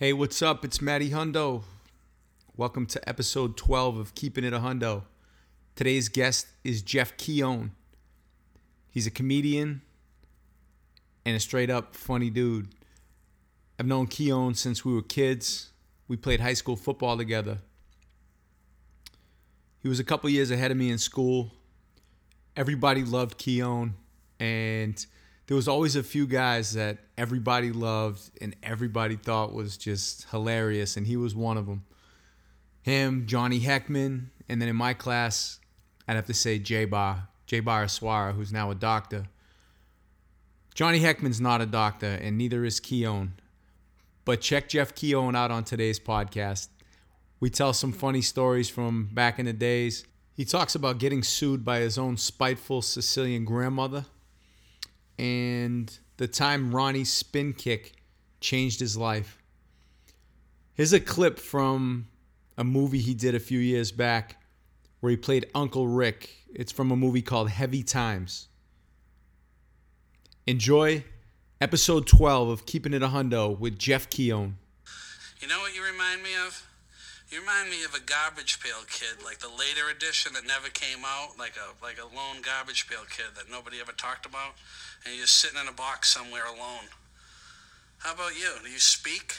Hey, what's up? It's Matty Hundo. Welcome to episode 12 of Keeping It a Hundo. Today's guest is Jeff Koen. He's a comedian and a straight up funny dude. I've known Koen since we were kids. We played high school football together. He was a couple years ahead of me in school. Everybody loved Koen, and there was always a few guys that everybody loved and everybody thought was just hilarious, and he was one of them. Him, Johnny Heckman, and then in my class, I'd have to say J Bar, J Bar Aswara, who's now a doctor. Johnny Heckman's not a doctor, and neither is Koen. But check Jeff Koen out on today's podcast. We tell some funny stories from back in the days. He talks about getting sued by his own spiteful Sicilian grandmother and the time Ronnie's spin kick changed his life. Here's a clip from a movie he did a few years back where he played Uncle Rick. It's from a movie called Heavy Times. Enjoy episode 12 of Keeping It a Hundo with Jeff Koen. You know what you remind me of? You remind me of a garbage pail kid, like the later edition that never came out, like a like a lone garbage pail kid that nobody ever talked about, and you're just sitting in a box somewhere alone. How about you? Do you speak?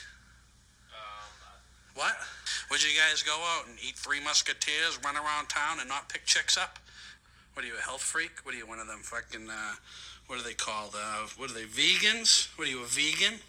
What? Would you guys go out and eat Three Musketeers, run around town, and not pick chicks up? What are you, a health freak? What are you, one of them fucking, uh, what are they called? Uh, what are they, vegans? What are you, a vegan?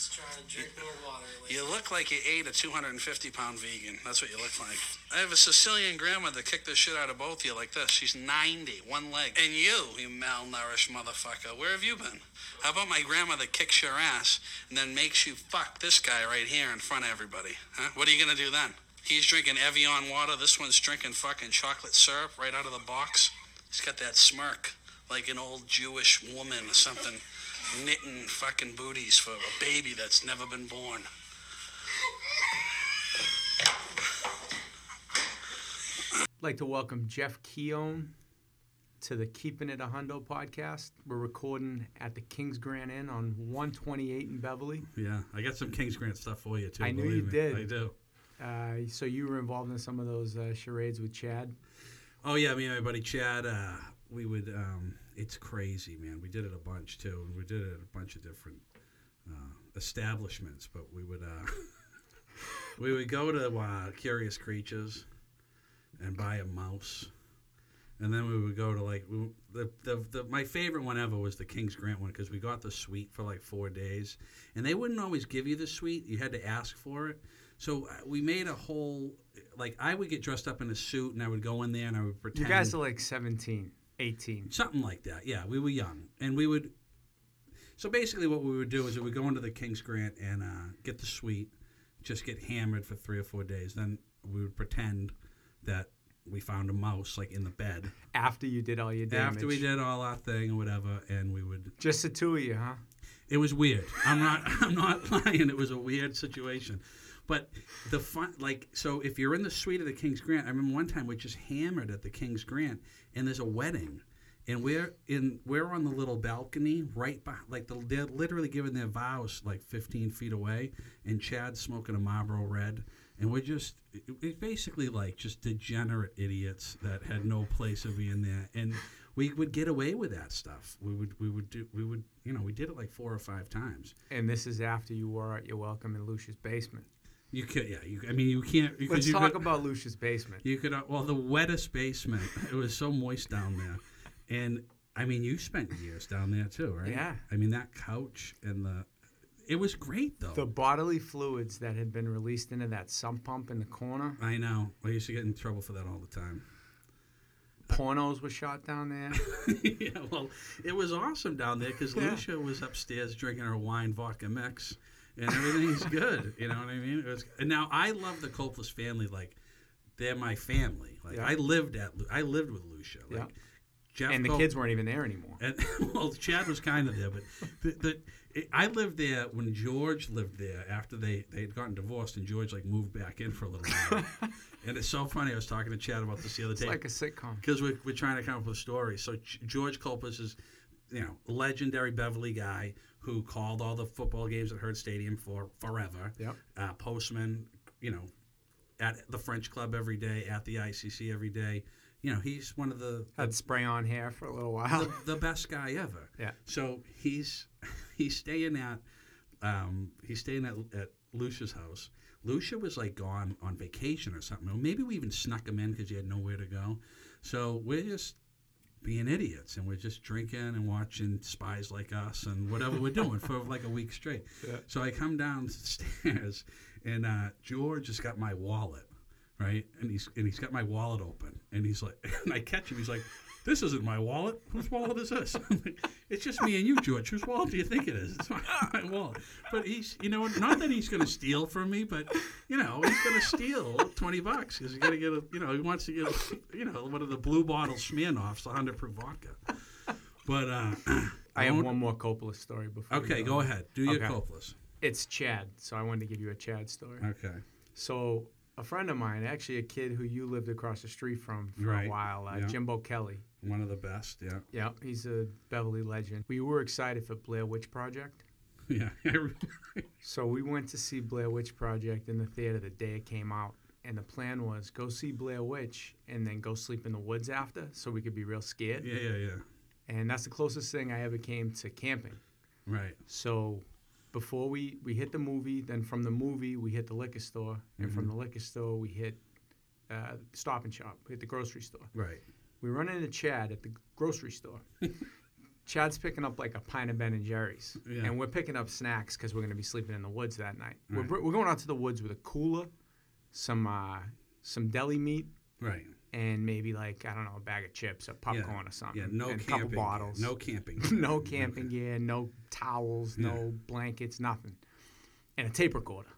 No, I'm just trying to drink more water. Like, You look like you ate a 250 pound vegan. That's what you look like. I have a Sicilian grandma that kicked the shit out of both of you like this. She's 90, one leg. And you, you malnourished motherfucker, where have you been? How about my grandma that kicks your ass and then makes you fuck this guy right here in front of everybody? Huh? What are you gonna do then? He's drinking Evian water. This one's drinking fucking chocolate syrup right out of the box. He's got that smirk like an old Jewish woman or something knitting fucking booties for a baby that's never been born. I'd like to welcome Jeff Koen to the Keeping It a Hundo podcast. We're recording at the King's Grant Inn on 128 in Beverly. Yeah, I got some Kings Grant stuff for you too. I knew you me. did. I do. Uh, so you were involved in some of those uh, charades with Chad. Oh yeah, me and my buddy Chad. Uh, we would. Um, it's crazy, man. We did it a bunch too, and we did it at a bunch of different uh, establishments. But we would. Uh, we would go to uh, Curious Creatures and buy a mouse. And then we would go to like we, the, the the my favorite one ever was the King's Grant one because we got the suite for like four days, and they wouldn't always give you the suite; you had to ask for it. So uh, we made a whole like I would get dressed up in a suit and I would go in there and I would pretend. You guys are like 17, 18. something like that. Yeah, we were young and we would. So basically, what we would do is we would go into the King's Grant and uh, get the suite, just get hammered for three or four days. Then we would pretend that we found a mouse like in the bed After you did all your damage. after we did all our thing or whatever, and we would. Just the two of you, huh? It was weird. I'm not. I'm not lying. It was a weird situation, but the fun, like, so if you're in the suite of the King's Grant, I remember one time we just hammered at the King's Grant, and there's a wedding, and we're in. We're on the little balcony right by, like, the, they're literally giving their vows like 15 feet away, and Chad's smoking a Marlboro Red, and we're just, it, it's basically like just degenerate idiots that had no place of being there, and we would get away with that stuff. We would, we would do, we would, you know, we did it like four or five times. And this is after you were at your welcome in Lucia's basement. You could, yeah. You, I mean, you can't. You, Let's you talk could, about Lucia's basement. You could, uh, well, the wettest basement. It was so moist down there, and I mean, you spent years down there too, right? Yeah. I mean, that couch and the, it was great though. The bodily fluids that had been released into that sump pump in the corner. I know. I used to get in trouble for that all the time. Pornos were shot down there. yeah, well, it was awesome down there because Yeah. Lucia was upstairs drinking her wine vodka mix, and everything's good. You know what I mean? It was, and now I love the Copeless family. Like they're my family. Like Yeah. I lived at, I lived with Lucia. Like Yeah. Jeff and the Cop- kids weren't even there anymore. And well, Chad was kind of there, but the, the it, I lived there when George lived there after they they had gotten divorced, and George like moved back in for a little while. and it's so funny. I was talking to Chad about this the other day. It's day like a sitcom. because we're, we're trying to come up with a story. So G- George Culpus is, you know, legendary Beverly guy who called all the football games at Hurd Stadium for forever. Yep. Uh, postman, you know, at the French Club every day, at the ICC every day. You know, he's one of the Had spray on hair for a little while. the, the best guy ever. Yeah. So he's he's staying at um, he's staying at, at Lucia's house. Lucia was like gone on vacation or something. Or maybe we even snuck him in because he had nowhere to go. So we're just being idiots and we're just drinking and watching Spies Like Us and whatever we're doing for like a week straight. So I come downstairs and uh, George has got my wallet, right? And he's and he's got my wallet open and he's like, and I catch him. He's like, "This isn't my wallet. Whose wallet is this?" It's just me and you, George. Whose wallet do you think it is? It's my, my wallet. But he's, you know, not that he's going to steal from me, but you know, he's going to steal twenty bucks because he's going to get a, you know, he wants to get, a, you know, one of the blue bottle Smirnoffs, the hundred proof vodka. But uh, I have one more Coppola story before. Okay, go ahead. Do your Okay. Coppolas. It's Chad, so I wanted to give you a Chad story. Okay. So a friend of mine, actually a kid who you lived across the street from for Right, a while, uh, yeah. Jimbo Kelly. One of the best. Yeah. Yeah, he's a Beverly legend. We were excited for Blair Witch Project. Yeah. So we went to see Blair Witch Project in the theater the day it came out. And the plan was go see Blair Witch and then go sleep in the woods after so we could be real scared. yeah. Yeah. Yeah. And that's the closest thing I ever came to camping. Right. So before we, we hit the movie, then from the movie we hit the liquor store, and from the liquor store we hit uh, Stop and Shop, hit the grocery store. Right. We run into Chad at the grocery store. Chad's picking up like a pint of Ben and Jerry's, Yeah. and we're picking up snacks because we're going to be sleeping in the woods that night. We're, we're going out to the woods with a cooler, some uh, some deli meat, Right. and maybe like I don't know a bag of chips a popcorn or something. Yeah. No and a camping. couple bottles. No camping. no camping gear, no towels, no blankets, nothing, and a tape recorder,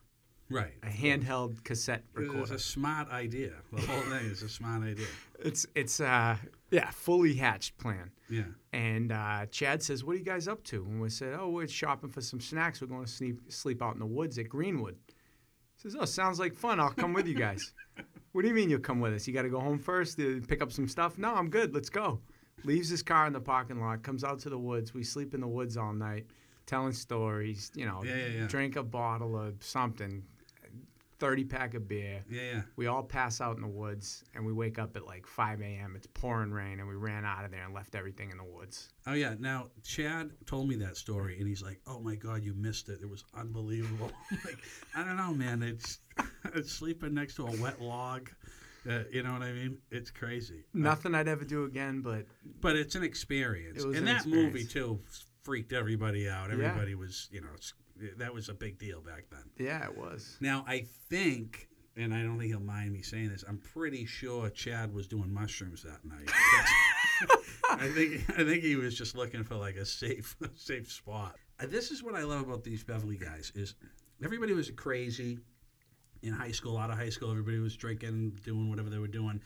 Right. a handheld cassette recorder. It's a smart idea. The whole thing is a smart idea. It's it's uh yeah fully hatched plan. Yeah. And uh, Chad says, "What are you guys up to?" And we said, "Oh, we're shopping for some snacks. We're going to sleep sleep out in the woods at Greenwood." He says, "Oh, sounds like fun. I'll come with you guys." what do you mean you'll come with us? You got to go home first to pick up some stuff. No, I'm good. Let's go. Leaves his car in the parking lot. Comes out to the woods. We sleep in the woods all night, telling stories. You know, Yeah, yeah, yeah. drink a bottle of something, thirty pack of beer. Yeah. Yeah. We all pass out in the woods, and we wake up at like 5 a.m. It's pouring rain, and we ran out of there and left everything in the woods. Oh yeah. Now Chad told me that story, and he's like, "Oh my God, you missed it. It was unbelievable." like, I don't know, man. It's, it's sleeping next to a wet log. Uh, you know what I mean? It's crazy. Nothing I'd ever do again, but But it's an experience. It was and an that movie too freaked everybody out. Yeah. Everybody was, you know, it's- that was a big deal back then. yeah, it was. Now I think, and I don't think he'll mind me saying this. I'm pretty sure Chad was doing mushrooms that night. I think I think he was just looking for like a safe safe spot. Uh, This is what I love about these Beverly guys is everybody was crazy in high school, out of high school. Everybody was drinking, doing whatever they were doing,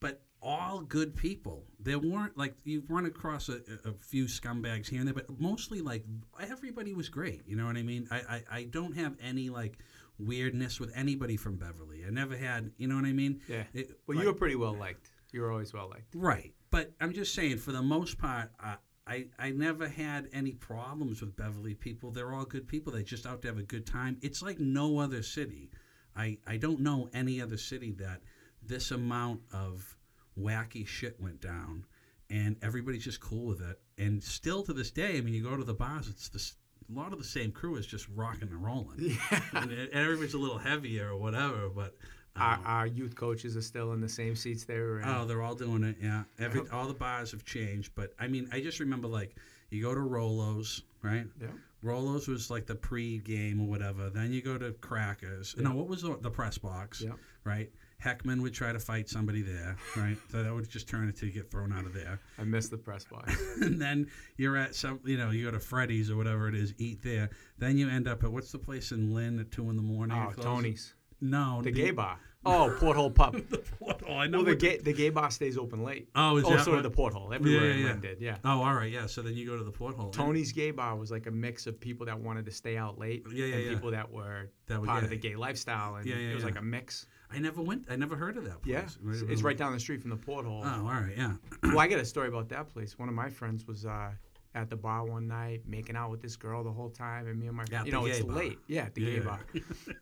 but all good people. There weren't like you've run across a, a few scumbags here and there, but mostly like everybody was great. You know what I mean? I, I, I don't have any like weirdness with anybody from Beverly. I never had. You know what I mean? Yeah. It- Well, like- you were pretty well liked. You were always well liked. Right. But I'm just saying, for the most part, uh, I, I never had any problems with Beverly people. They're all good people. They're just out to have a good time. It's like no other city. I, I don't know any other city that this amount of wacky shit went down and everybody's just cool with it. And still to this day, I mean, you go to the bars, it's this. A lot of the same crew is just rocking and rolling. Yeah. And, and everybody's a little heavier or whatever, but Our, um, our youth coaches are still in the same seats they were in. Oh, they're all doing it. Yeah, every all the bars have changed, but I mean, I just remember like you go to Rolo's, right? Yeah. Rolo's was like the pre-game or whatever. Then you go to Crackers. No, what was the, the press box? Yeah. Right. Heckman would try to fight somebody there, right? so that would just turn it to you get thrown out of there. I miss the press box. and then you're at some, you know, you go to Freddy's or whatever it is, eat there. Then you end up at what's the place in Lynn at two in the morning? oh, Tony's. No, The gay bar. Oh, Porthole Pub. Oh, I know. Well, the gay, the gay bar stays open late. Oh, is oh, that so did the Porthole. Everywhere Yeah, in yeah, Lynn yeah. did, yeah. Oh, all right, yeah. So then you go to the porthole. Tony's Gay Bar was like a mix of people that wanted to stay out late Yeah, yeah, and yeah. people that were That were part of the gay lifestyle. And Yeah, yeah, it was yeah. like a mix. I never went. I never heard of that place. Yeah. It's, it's right down the street from the porthole. Oh, all right, yeah. well, I got a story about that place. One of my friends was uh, at the bar one night, making out with this girl the whole time, and me and my At you know gay it's bar. late, yeah, at the gay Yeah. bar,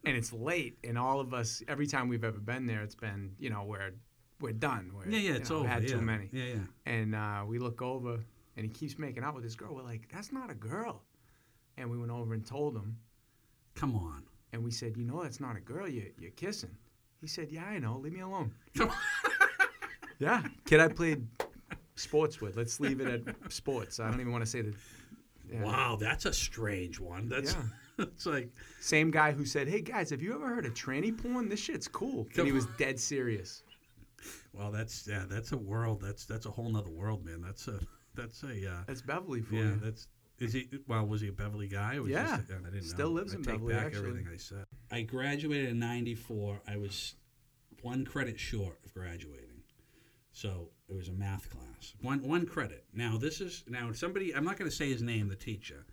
and it's late, and all of us every time we've ever been there, it's been you know we're we're done. We're, Yeah, yeah, it's know, over. Had yeah. too many, Yeah, yeah. and uh, we look over, and he keeps making out with this girl. We're like, that's not a girl, and we went over and told him, Come on. and we said, you know, that's not a girl. You you're kissing. He said, yeah, I know. Leave me alone. Yeah, kid, I played sports with. Let's leave it at sports. I don't even want to say that. yeah. Wow, that's a strange one. That's Yeah. that's like Same guy who said, "Hey guys, have you ever heard of tranny porn? This shit's cool." And he was dead serious. well, that's yeah, that's a world. That's that's a whole nother world, man. That's a that's a uh, That's Beverly for yeah. you. That's is he? Well, was he a Beverly guy? Or was Yeah. Just, I didn't Still know. lives I in take Beverly, back actually. everything I said. I graduated in '94. I was one credit short of graduating, so it was a math class. One one credit. Now this is now somebody. I'm not going to say his name. The teacher.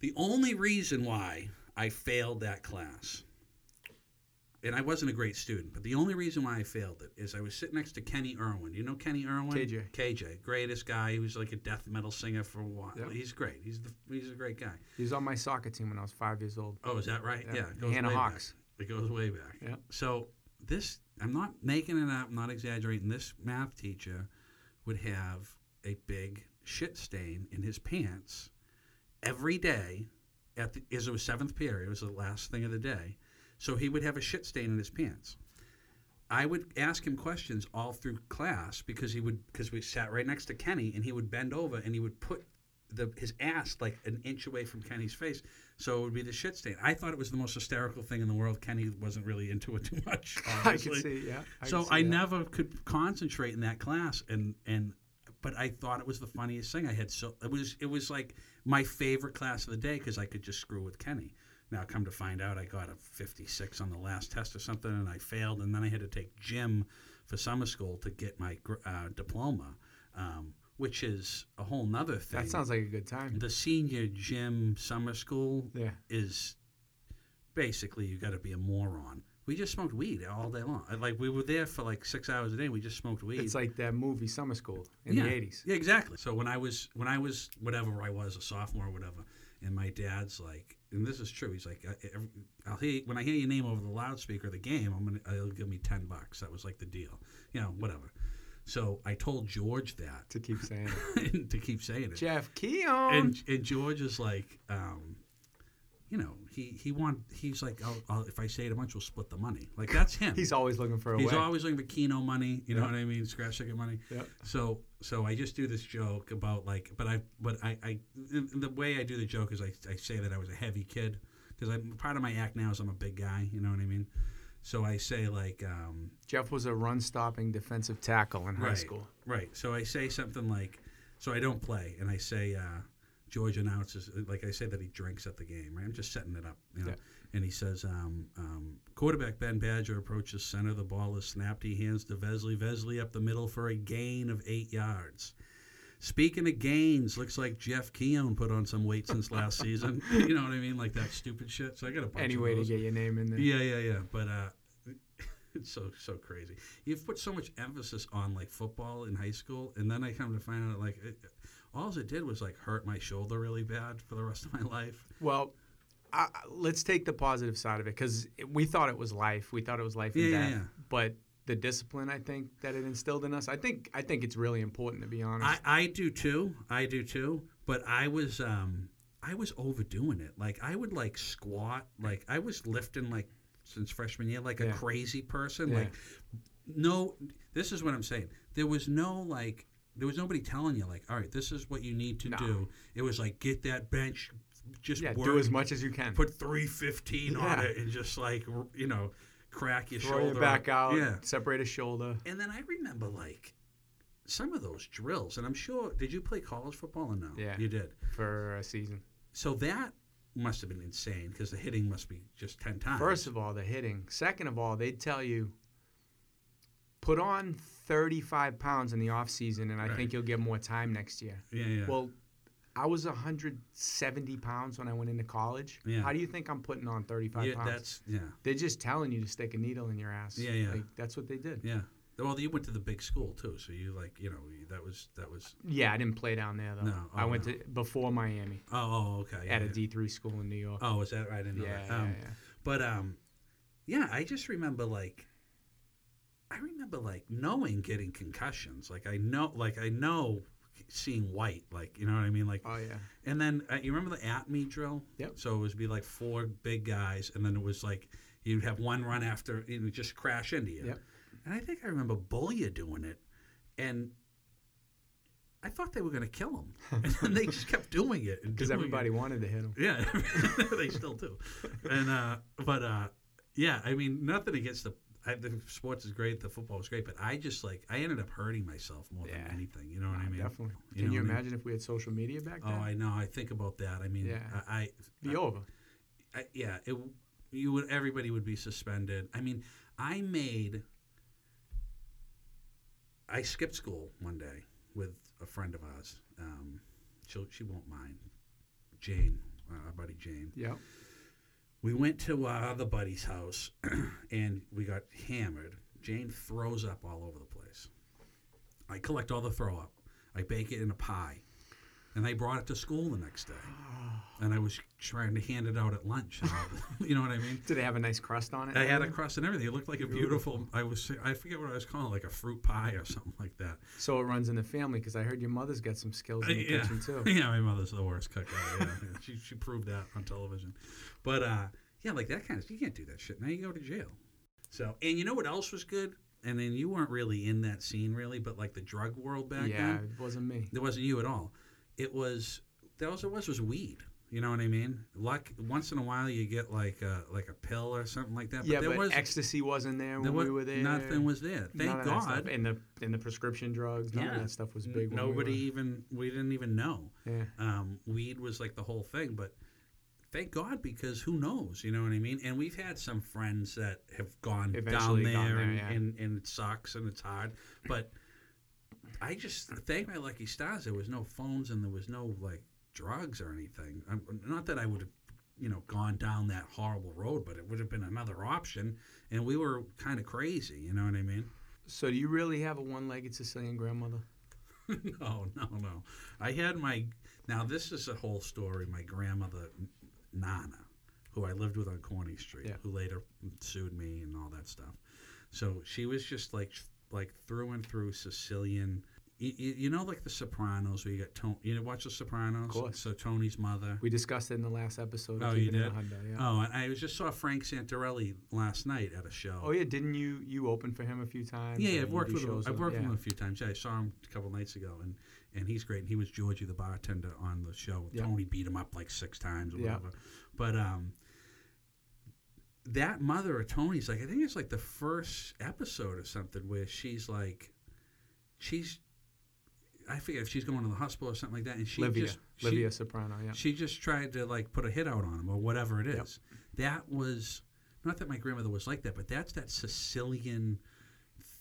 The only reason why I failed that class, and I wasn't a great student, but the only reason why I failed it is I was sitting next to Kenny Irwin. You know Kenny Irwin? KJ. KJ, greatest guy. He was like a death metal singer for a while. Yep. He's great. He's the, he's a great guy. He was on my soccer team when I was five years old. Oh, is that right? Yeah. Yeah, it goes Hannah way Hawks. back. It goes way back. Yeah. So this, I'm not making it up. I'm not exaggerating. This math teacher would have a big shit stain in his pants every day. At the, as it was seventh period, it was the last thing of the day. So he would have a shit stain in his pants. I would ask him questions all through class because he would because we sat right next to Kenny and he would bend over and he would put the his ass like an inch away from Kenny's face, so it would be the shit stain. I thought it was the most hysterical thing in the world. Kenny wasn't really into it too much. I can see, yeah. I so see I that. never could concentrate in that class, and and but I thought it was the funniest thing. I had so it was it was like my favorite class of the day because I could just screw with Kenny. Now come to find out, I got a 56 on the last test or something, and I failed, and then I had to take gym for summer school to get my uh, diploma, um, which is a whole nother thing. That sounds like a good time. the senior gym summer school Yeah. is basically you got to be a moron. We just smoked weed all day long. Like we were there for like six hours a day. And we just smoked weed. It's like that movie Summer School in yeah. the '80s. Yeah, exactly. So when I was when I was whatever I was a sophomore or whatever, and my dad's like, and this is true. He's like, I- every- I'll hear when I hear your name over the loudspeaker of the game. I'm gonna he'll give me ten bucks. That was like the deal. You know, whatever. So I told George that To keep saying it. to keep saying it. Jeff Koen. and and George is like, um, you know, he he want he's like, I'll, I'll, if I say it a bunch, we'll split the money. Like that's him. He's always looking for a He's way. always looking for Keno money. You know what I mean? Scratch ticket money. Yep. So so I just do this joke about like, but I but I I the way I do the joke is I I say that I was a heavy kid because I'm part of my act now is I'm a big guy. You know what I mean? So I say like. Um, Jeff was a run-stopping defensive tackle in high right, school. Right. So I say something like, so I don't play, and I say uh, George announces, like I say that he drinks at the game. Right. I'm just setting it up. You know? Yeah. And he says, um, um, quarterback Ben Badger approaches center. The ball is snapped. He hands to Vesley. Vesley up the middle for a gain of eight yards. Speaking of gains, looks like Jeff Koen put on some weight since last season. You know what I mean? Like that stupid shit. So I got a bunch Any way to get your name in there. Yeah, yeah, yeah. But uh, it's so so crazy. You've put so much emphasis on like football in high school, and then I come to find out like it, all it did was like hurt my shoulder really bad for the rest of my life. Well, I, let's take the positive side of it because we thought it was life. We thought it was life and Yeah, yeah, death. yeah. But the discipline, I think, that it instilled in us, I think, I think it's really important to be honest. I, I do too. I do too. But I was um I was overdoing it. Like I would like squat. Like I was lifting like since freshman year like a crazy person. Yeah. Like no. This is what I'm saying. There was no like. There was nobody telling you like, all right, this is what you need to No. do. It was like get that bench, just yeah, work, do as much as you can. put three fifteen on it, and just like you know, crack your Throw shoulder your back out, Yeah, separate a shoulder. and then I remember like some of those drills, and I'm sure. Did you play college football or no? Yeah. you did. for a season. So that must have been insane because the hitting must be just ten times. First of all, the hitting. Second of all, they'd tell you put on 35 pounds in the off season, and I Right. think you'll get more time next year. yeah, yeah. Well, I was 170 pounds when I went into college. Yeah. How do you think I'm putting on 35 yeah, pounds? that's yeah, They're just telling you to stick a needle in your ass. Yeah, yeah. Like, that's what they did. yeah. Well, you went to the big school too, so you like you know that was that was. Yeah, I didn't play down there though. No, I oh, went no. to before Miami Oh, oh okay. at a yeah. D three school in New York. Oh, is that right? I didn't know yeah, that. Um, yeah, yeah. But um, yeah, I just remember like, I remember like knowing getting concussions. Like I know, like I know seeing white. Like you know what I mean? Like, Oh yeah. and then uh, you remember the at me drill? Yep. So it would be like four big guys, and then it was like you'd have one run after, and would just crash into you. Yep. And I think I remember Bullia doing it, and. I thought they were going to kill him, and then they just kept doing it Because doing it. everybody wanted to hit him. Yeah, they still do. And uh, but uh, yeah, I mean, nothing against the. I, the sports is great, the football is great, but I just like I ended up hurting myself more Yeah. than anything. You know what I mean? Definitely. You Can you what I mean? imagine if we had social media back then? Oh. I know. I think about that. I mean, Yeah. I, I, Be over. I yeah, it you would everybody would be suspended. I mean, I made. I skipped school one day with a friend of ours. Um, she she won't mind. Jane, uh, our buddy Jane. Yep. We went to uh, our other buddy's house and we got hammered. Jane throws up all over the place. I collect all the throw up. I bake it in a pie. And they brought it to school the next day. And I was trying to hand it out at lunch. and all the- you know what I mean? Did it have a nice crust on it? I had a crust and everything. It looked like a beautiful. I was. I forget what I was calling, it, like a fruit pie or something like that. So it runs in the family because I heard your mother's got some skills in the yeah. kitchen too. Yeah, my mother's the worst cook. ever, Yeah, yeah. She she proved that on television. But uh, yeah, like that kind of you can't do that shit. Now you go to jail. So and you know what else was good? And then you weren't really in that scene really, but like the drug world back yeah, then, Yeah, it wasn't me. It wasn't you at all. It was that was it was was weed. You know what I mean? Like once in a while you get like a, like a pill or something like that. But yeah, there but was ecstasy wasn't there when there we were there. nothing was there. Thank None of stuff. God. And the and the prescription drugs, none Yeah. of that stuff was big. we Nobody were- even we didn't even know. Yeah. um, weed was like the whole thing. But thank God because who knows? You know what I mean? And we've had some friends that have gone Eventually down there, gone there, and, yeah. and, and it sucks and it's hard. But I just thank my lucky stars. There was no phones and there was no like drugs or anything. i not that I would have. You know, gone down that horrible road, but it would have been another option, and we were kind of crazy. You know what I mean? So do you really have a one-legged Sicilian grandmother? no, no, no. I had my now. This is a whole story. My grandmother Nana, who I lived with on Corning Street, Yeah. who later sued me and all that stuff. So she was just like like through and through Sicilian. You, you know, like The Sopranos, where you got Tony. You know, watch The Sopranos. Of course. So Tony's mother. We discussed it in the last episode. Oh, you did? 100, yeah. Oh, and I was just saw Frank Santorelli last night at a show. Oh yeah, didn't you you open for him a few times? Yeah, yeah, I've worked with him. I've worked yeah. with him a few times. Yeah, I saw him a couple nights ago, and and he's great. And he was Georgie, the bartender, on the show. Yeah. Tony beat him up like six times or Yeah. whatever. But um, that mother of Tony's, like I think it's like the first episode or something where she's like, she's, I forget if she's going to the hospital or something like that, and she Livia, just she- Livia Soprano. Yeah. she just tried to like put a hit out on him or whatever it is. That was not that my grandmother was like that, but that's that Sicilian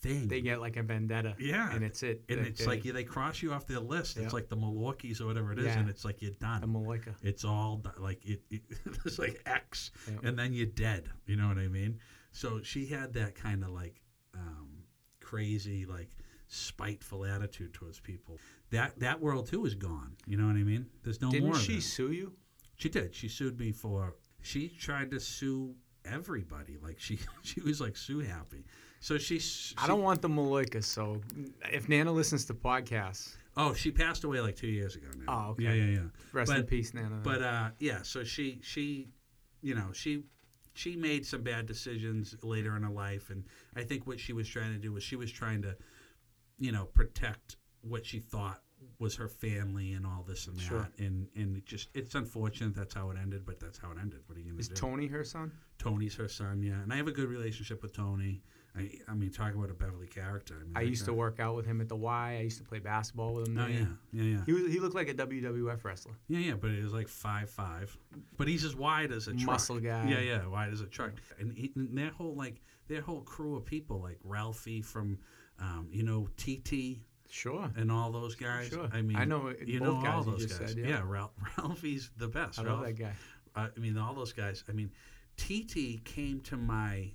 thing. They get like a vendetta. Yeah. And it's it. and They- it's they- like yeah, they cross you off their list. Yeah. It's like the Milwaukee's or whatever it is, Yeah. and it's like you're done. a Malika. it's all like it. it it's like X, Yeah. and then you're dead. You know what I mean? So she had that kind of like um, crazy, like spiteful attitude towards people. That that world too is gone. You know what I mean? There's no more. Didn't she sue you? She did. She sued me for. She tried to sue everybody. Like she, she was like sue happy. So she. she I don't want the Malika. So if Nana listens to podcasts, Oh, she passed away like two years ago now. Oh, okay. Yeah, yeah, yeah. rest in peace, Nana. But uh, yeah, so she she, you know, she she made some bad decisions later in her life, and I think what she was trying to do was she was trying to, you know, protect what she thought was her family and all this and that, Sure. and and it just it's unfortunate that's how it ended, but that's how it ended. What are you gonna is do? Tony her son? Tony's her son, yeah, and I have a good relationship with Tony. I, I mean, talk about a Beverly character. I, mean, I used to work out with him at the Y. I used to play basketball with him. Oh yeah, yeah, yeah. He was, he looked like a WWF wrestler. Yeah, yeah, but he was like five five, but he's as wide as a truck. Muscle guy. Yeah, yeah, wide as a truck. And, he, and their whole like their whole crew of people, like Ralphie from, um, you know, TT Sure. and all those guys. Sure. I mean, I know you both know all those guys. said, yeah. Ralph, Ralphie's the best. I Ralph, love that guy. uh, I mean, all those guys. I mean, TT came to my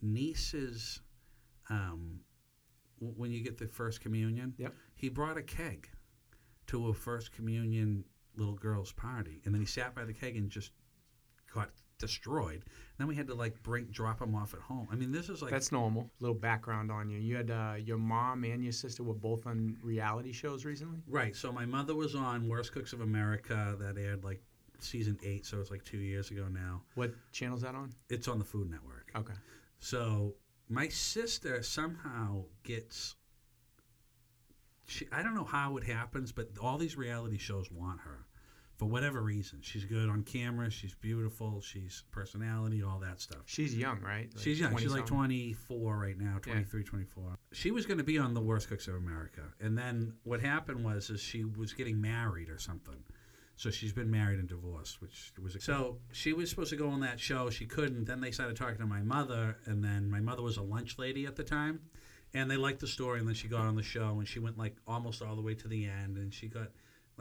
niece's um, w- when you get the first communion. Yep. He brought a keg to a first communion little girl's party, and then he sat by the keg and just got destroyed. Then we had to like bring drop him off at home. I mean, this is like That's normal. Little background on you. You had uh, your mom and your sister were both on reality shows recently. right. So my mother was on Worst Cooks of America that aired like season eight, so it's like two years ago now. What channel's that on? It's on the Food Network. Okay. So my sister somehow gets. She, I don't know how it happens, but all these reality shows want her for whatever reason. She's good on camera. She's beautiful. She's personality, all that stuff. She's young, right? Like she's young. She's like 24 right now, 23, 24. She was going to be on The Worst Cooks of America. And then what happened was is she was getting married or something. So she's been married and divorced, which was a so she was supposed to go on that show. She couldn't. Then they started talking to my mother, and then my mother was a lunch lady at the time, and they liked the story. And then she got on the show, and she went like almost all the way to the end, and she got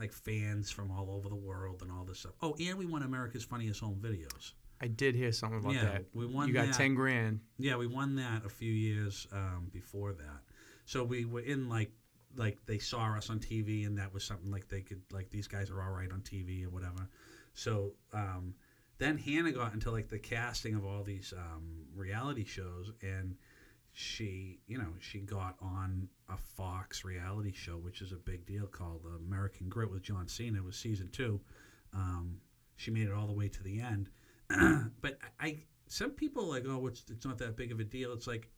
like fans from all over the world and all this stuff. Oh, and we won America's Funniest Home Videos. I did hear something about Yeah, that. we won You got that. ten grand. Yeah, we won that a few years um, before that. So we were in like like they saw us on TV, and that was something like they could like these guys are all right on TV or whatever. So um, then Hannah got into like the casting of all these um, reality shows, and she you know she got on a Fox reality show, which is a big deal called American Grit with John Cena. It was season two. Um, she made it all the way to the end, but I, some people like oh it's it's not that big of a deal. It's like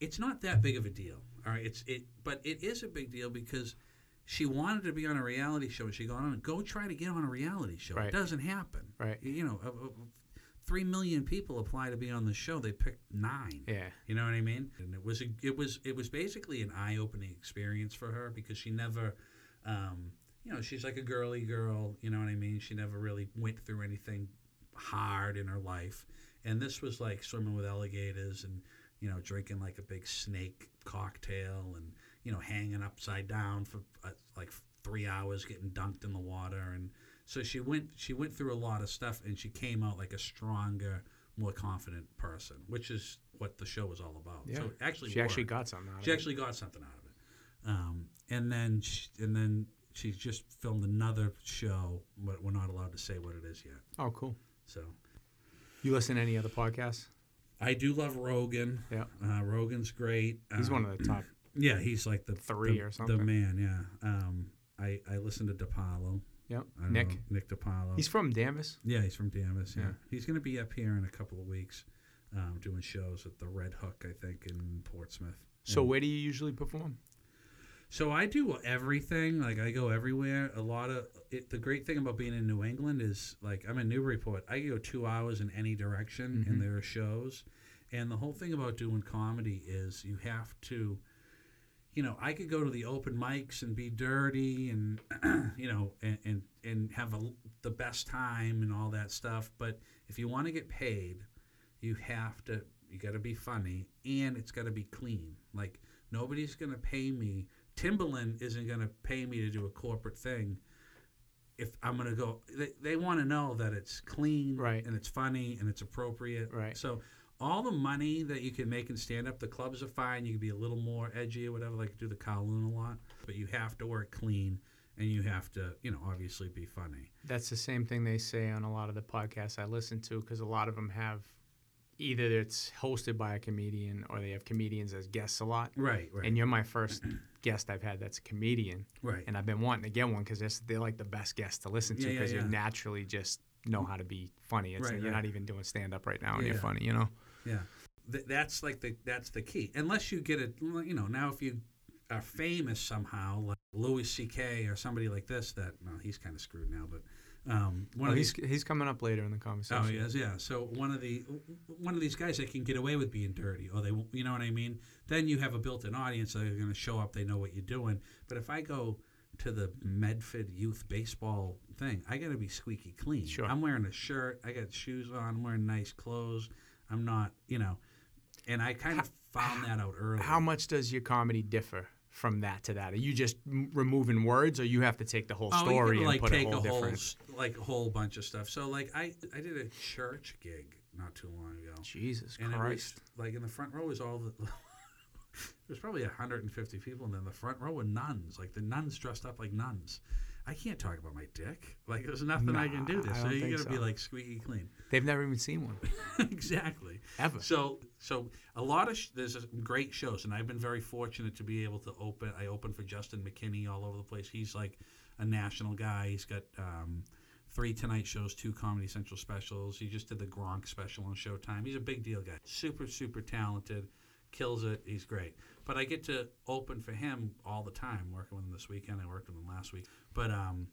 it's not that big of a deal. All right, it's it, but it is a big deal because she wanted to be on a reality show. and She got on. Go try to get on a reality show. Right. It doesn't happen. Right. You know, three million people apply to be on the show. They picked nine. Yeah. You know what I mean? And it was a, it was it was basically an eye opening experience for her because she never, um, you know, she's like a girly girl. You know what I mean? She never really went through anything hard in her life, and this was like swimming with alligators and you know drinking like a big snake cocktail and you know hanging upside down for uh, like three hours getting dunked in the water and so she went she went through a lot of stuff and she came out like a stronger more confident person which is what the show was all about Yeah. so actually She actually got something out of she it. actually got something out of it um, and then she, and then she just filmed another show but we're not allowed to say what it is yet Oh, cool. so You listen to any other podcasts? I do love Rogan. Yeah. Uh, Rogan's great. He's Um, one of the top. Yeah, he's like the Three the- or something. The man, yeah. Um, I I listen to DiPaolo. Yep. Nick. know, Nick DiPaolo. He's from Danvers. yeah, he's from Danvers. Yeah, Yeah. he's going to be up here in a couple of weeks, um, doing shows at the Red Hook, I think, in Portsmouth. So And- where do you usually perform? So I do everything. Like I go everywhere. A lot of it, the great thing about being in New England is like I'm in Newburyport. I can go two hours in any direction, Mhm. and there are shows. And the whole thing about doing comedy is you have to, you know, I could go to the open mics and be dirty and, you know, and and, and have a, the best time and all that stuff. But if you want to get paid, you have to. You got to be funny, and it's got to be clean. Like nobody's gonna pay me. Timberland isn't gonna pay me to do a corporate thing. If I'm gonna go, they, they want to know that it's clean, Right. and it's funny and it's appropriate, Right. So all the money that you can make in stand up, the clubs are fine. You can be a little more edgy or whatever, like do the Kowloon a lot, but you have to work clean and you have to, you know, obviously be funny. That's the same thing they say on a lot of the podcasts I listen to because a lot of them have either it's hosted by a comedian or they have comedians as guests a lot. Right, right, And you're my first guest I've had that's a comedian, right. and I've been wanting to get one because they're, they're like the best guests to listen to Yeah, yeah, because yeah. you naturally just know how to be funny. It's, Right, you're right. not even doing stand up right now, and Yeah, you're funny, you know. Yeah, Th- that's like the that's the key. Unless you get it, you know. Now, if you are famous somehow, like Louis C.K. or somebody like this, that well, he's kind of screwed now. But um, one Oh, of he's these. he's coming up later in the conversation. Oh yes, yeah. So one of the one of these guys that can get away with being dirty, or they, you know what I mean. Then you have a built-in audience that are going to show up. They know what you're doing. But if I go to the Medford youth baseball thing, I got to be squeaky clean. Sure. I'm wearing a shirt. I got shoes on. I'm wearing nice clothes. I'm not, you know. And I kind of found that out early. How much does your comedy differ from that to that? Are you just m- removing words, or you have to take the whole Oh, story and can, like put take a whole a whole different? like a whole bunch of stuff. So like I I did a church gig not too long ago. Jesus and Christ! was like in the front row was all the was probably 150 people, and then the front row were nuns, like the nuns dressed up like nuns. I can't talk about my dick. Like there's nothing I can do this. So you got to be like squeaky clean. They've never even seen one exactly. ever. So, so a lot of sh- there's great shows, and I've been very fortunate to be able to open. I opened for Justin McKinney all over the place. He's like a national guy. He's got um, three Tonight shows, two Comedy Central specials. He just did the Gronk special on Showtime. He's a big deal guy. Super, super talented. Kills it. He's great. But I get to open for him all the time. Working with him this weekend. I worked with him last week. But um,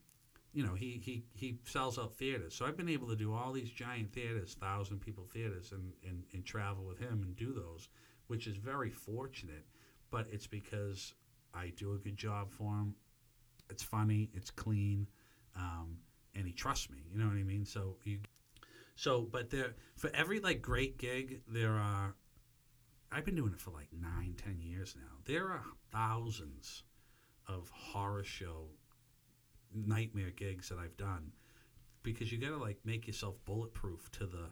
you know, he, he, he sells out theaters. So I've been able to do all these giant theaters, thousand people theaters, and, and, and travel with him and do those, which is very fortunate. But it's because I do a good job for him. It's funny, it's clean, um, and he trusts me. You know what I mean? So you, so but there for every like great gig, there are. I've been doing it for like nine, ten years now. There are thousands of horror show nightmare gigs that I've done because you got to like make yourself bulletproof to the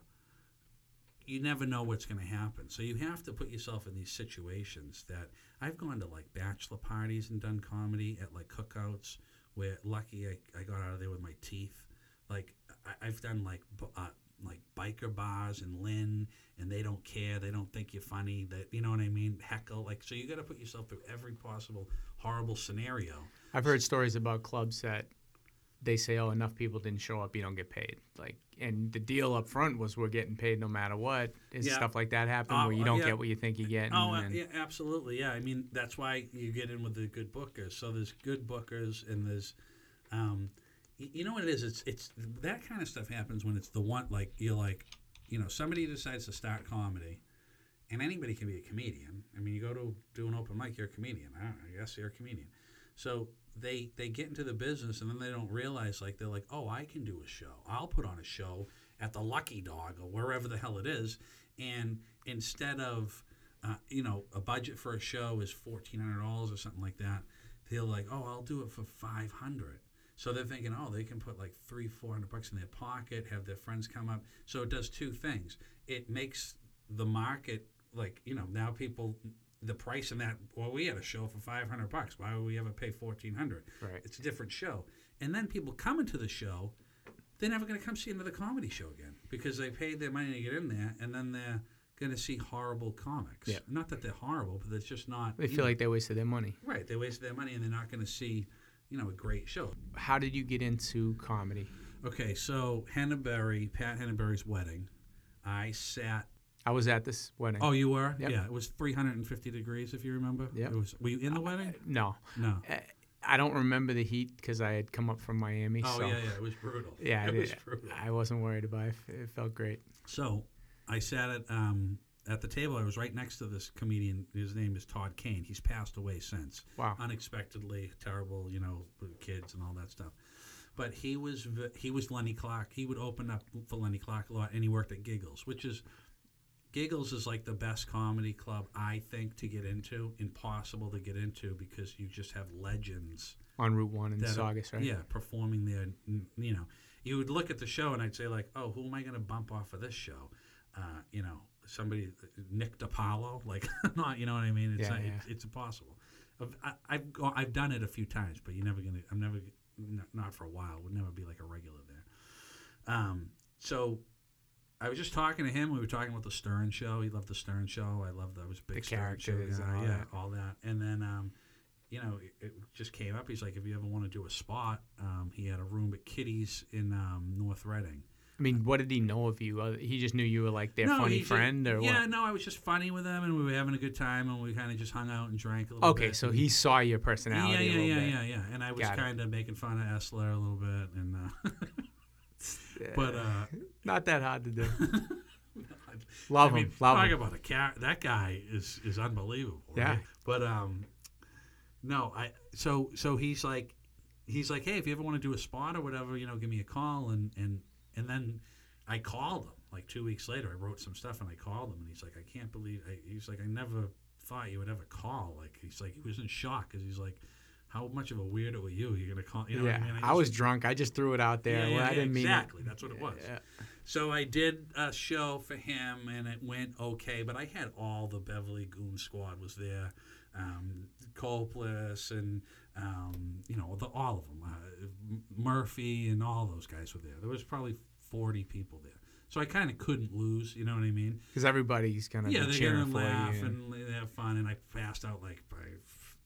you never know what's going to happen. So you have to put yourself in these situations that I've gone to like bachelor parties and done comedy at like cookouts where lucky I, I got out of there with my teeth. Like I, I've done like uh, like biker bars and Lynn and they don't care. They don't think you're funny. That you know what I mean? Heckle like so you got to put yourself through every possible horrible scenario. I've heard stories about clubs that they say, "Oh, enough people didn't show up, you don't get paid." Like, and the deal up front was we're getting paid no matter what. Is Yeah. stuff like that happen Uh, where you uh, don't yeah. get what you think you get? Oh, uh, and, yeah, absolutely. Yeah, I mean that's why you get in with the good bookers. So there's good bookers, and there's, um, y- you know what it is? It's it's that kind of stuff happens when it's the one like you're like, you know, somebody decides to start comedy, and anybody can be a comedian. I mean, you go to do an open mic, you're a comedian. I, know, I guess you're a comedian. So they they get into the business, and then they don't realize like they're like, oh, I can do a show. I'll put on a show at the Lucky Dog or wherever the hell it is, and instead of uh, you know, a budget for a show is fourteen hundred dollars or something like that. They're like, oh, I'll do it for five hundred. So they're thinking, oh, they can put like three, four hundred bucks in their pocket, have their friends come up. So it does two things. It makes the market like, you know, now people the price in that. Well, we had a show for five hundred bucks. Why would we ever pay fourteen hundred? Right. It's a different show. And then people come into the show, they're never going to come see another comedy show again because they paid their money to get in there, and then they're going to see horrible comics. Yeah. Not that they're horrible, but it's just not. they feel know, like they wasted their money. right. They wasted their money, and they're not going to see, you know, a great show. How did you get into comedy? Okay, so Henneberry, Pat Henneberry's wedding, I sat. I was at this wedding. Oh, you were? Yep. Yeah, it was 350 degrees, if you remember. It was. Were you in the wedding? no, No. Uh, I don't remember the heat because I had come up from Miami. Oh so yeah, yeah, it was brutal. yeah, I it was brutal. I wasn't worried about it. It felt great. So I sat at um, at the table. I was right next to this comedian. His name is Todd Kane. He's passed away since. Wow. Unexpectedly, terrible, you know, kids and all that stuff. But he was he was Lenny Clarke. He would open up for Lenny Clarke a lot, and he worked at Giggles, which is Giggles is like the best comedy club I think to get into. Impossible to get into because you just have legends On Route One in Saugus, right? Yeah, performing there. You know, you would look at the show and I'd say like, oh, who am I going to bump off of this show? Uh, you know, somebody Nick DiPaolo, like not. You know what I mean? It's Yeah, not, yeah. It's, it's impossible. I've, I, I've go- I've done it a few times, but you're never gonna. I'm never not for a while. Would never be like a regular there. Um, so. I was just talking to him. We were talking about the Stern show. He loved the Stern show. I loved. I was a big The Stern show characters and guy. all yeah, that. all that. And then um, you know, it, it just came up. He's like, if you ever want to do a spot, um, he had a room at Kitty's in um, North Reading. I mean, what did he know of you? Uh, He just knew you were like their No, funny he ju- friend, or yeah, what? no, I was just funny with him, and we were having a good time, and we kind of just hung out and drank a little bit. Okay, so he saw your personality yeah, a yeah, little yeah, bit. yeah, yeah, and I was Got it. kind of making fun of Essler a little bit, and uh, but uh, Not that hard to do. Love I mean, him, love talk him. about a car. That guy is is unbelievable. Yeah. Right? But um, no, I so so he's like, he's like, hey, if you ever want to do a spot or whatever, you know, give me a call, and and and then I called him like two weeks later. I wrote some stuff and I called him, and he's like, I can't believe. I, he's like, I never thought you would ever call. Like he's like, he was in shock because he's like. How much of a weirdo are you? You're gonna call, you know yeah, what I mean? I, was drunk. I just threw it out there. Yeah, Well, I yeah, didn't mean exactly. That's what it was. Yeah. So I did a show for him, and it went okay. But I had all the Beverly Goon Squad was there, um, Copless, and um, you know the, all of them, uh, Murphy, and all those guys were there. There was probably forty people there, so I kind of couldn't lose. You know what I mean? Because everybody's kind of yeah, they're gonna laugh and they have fun, and I passed out like by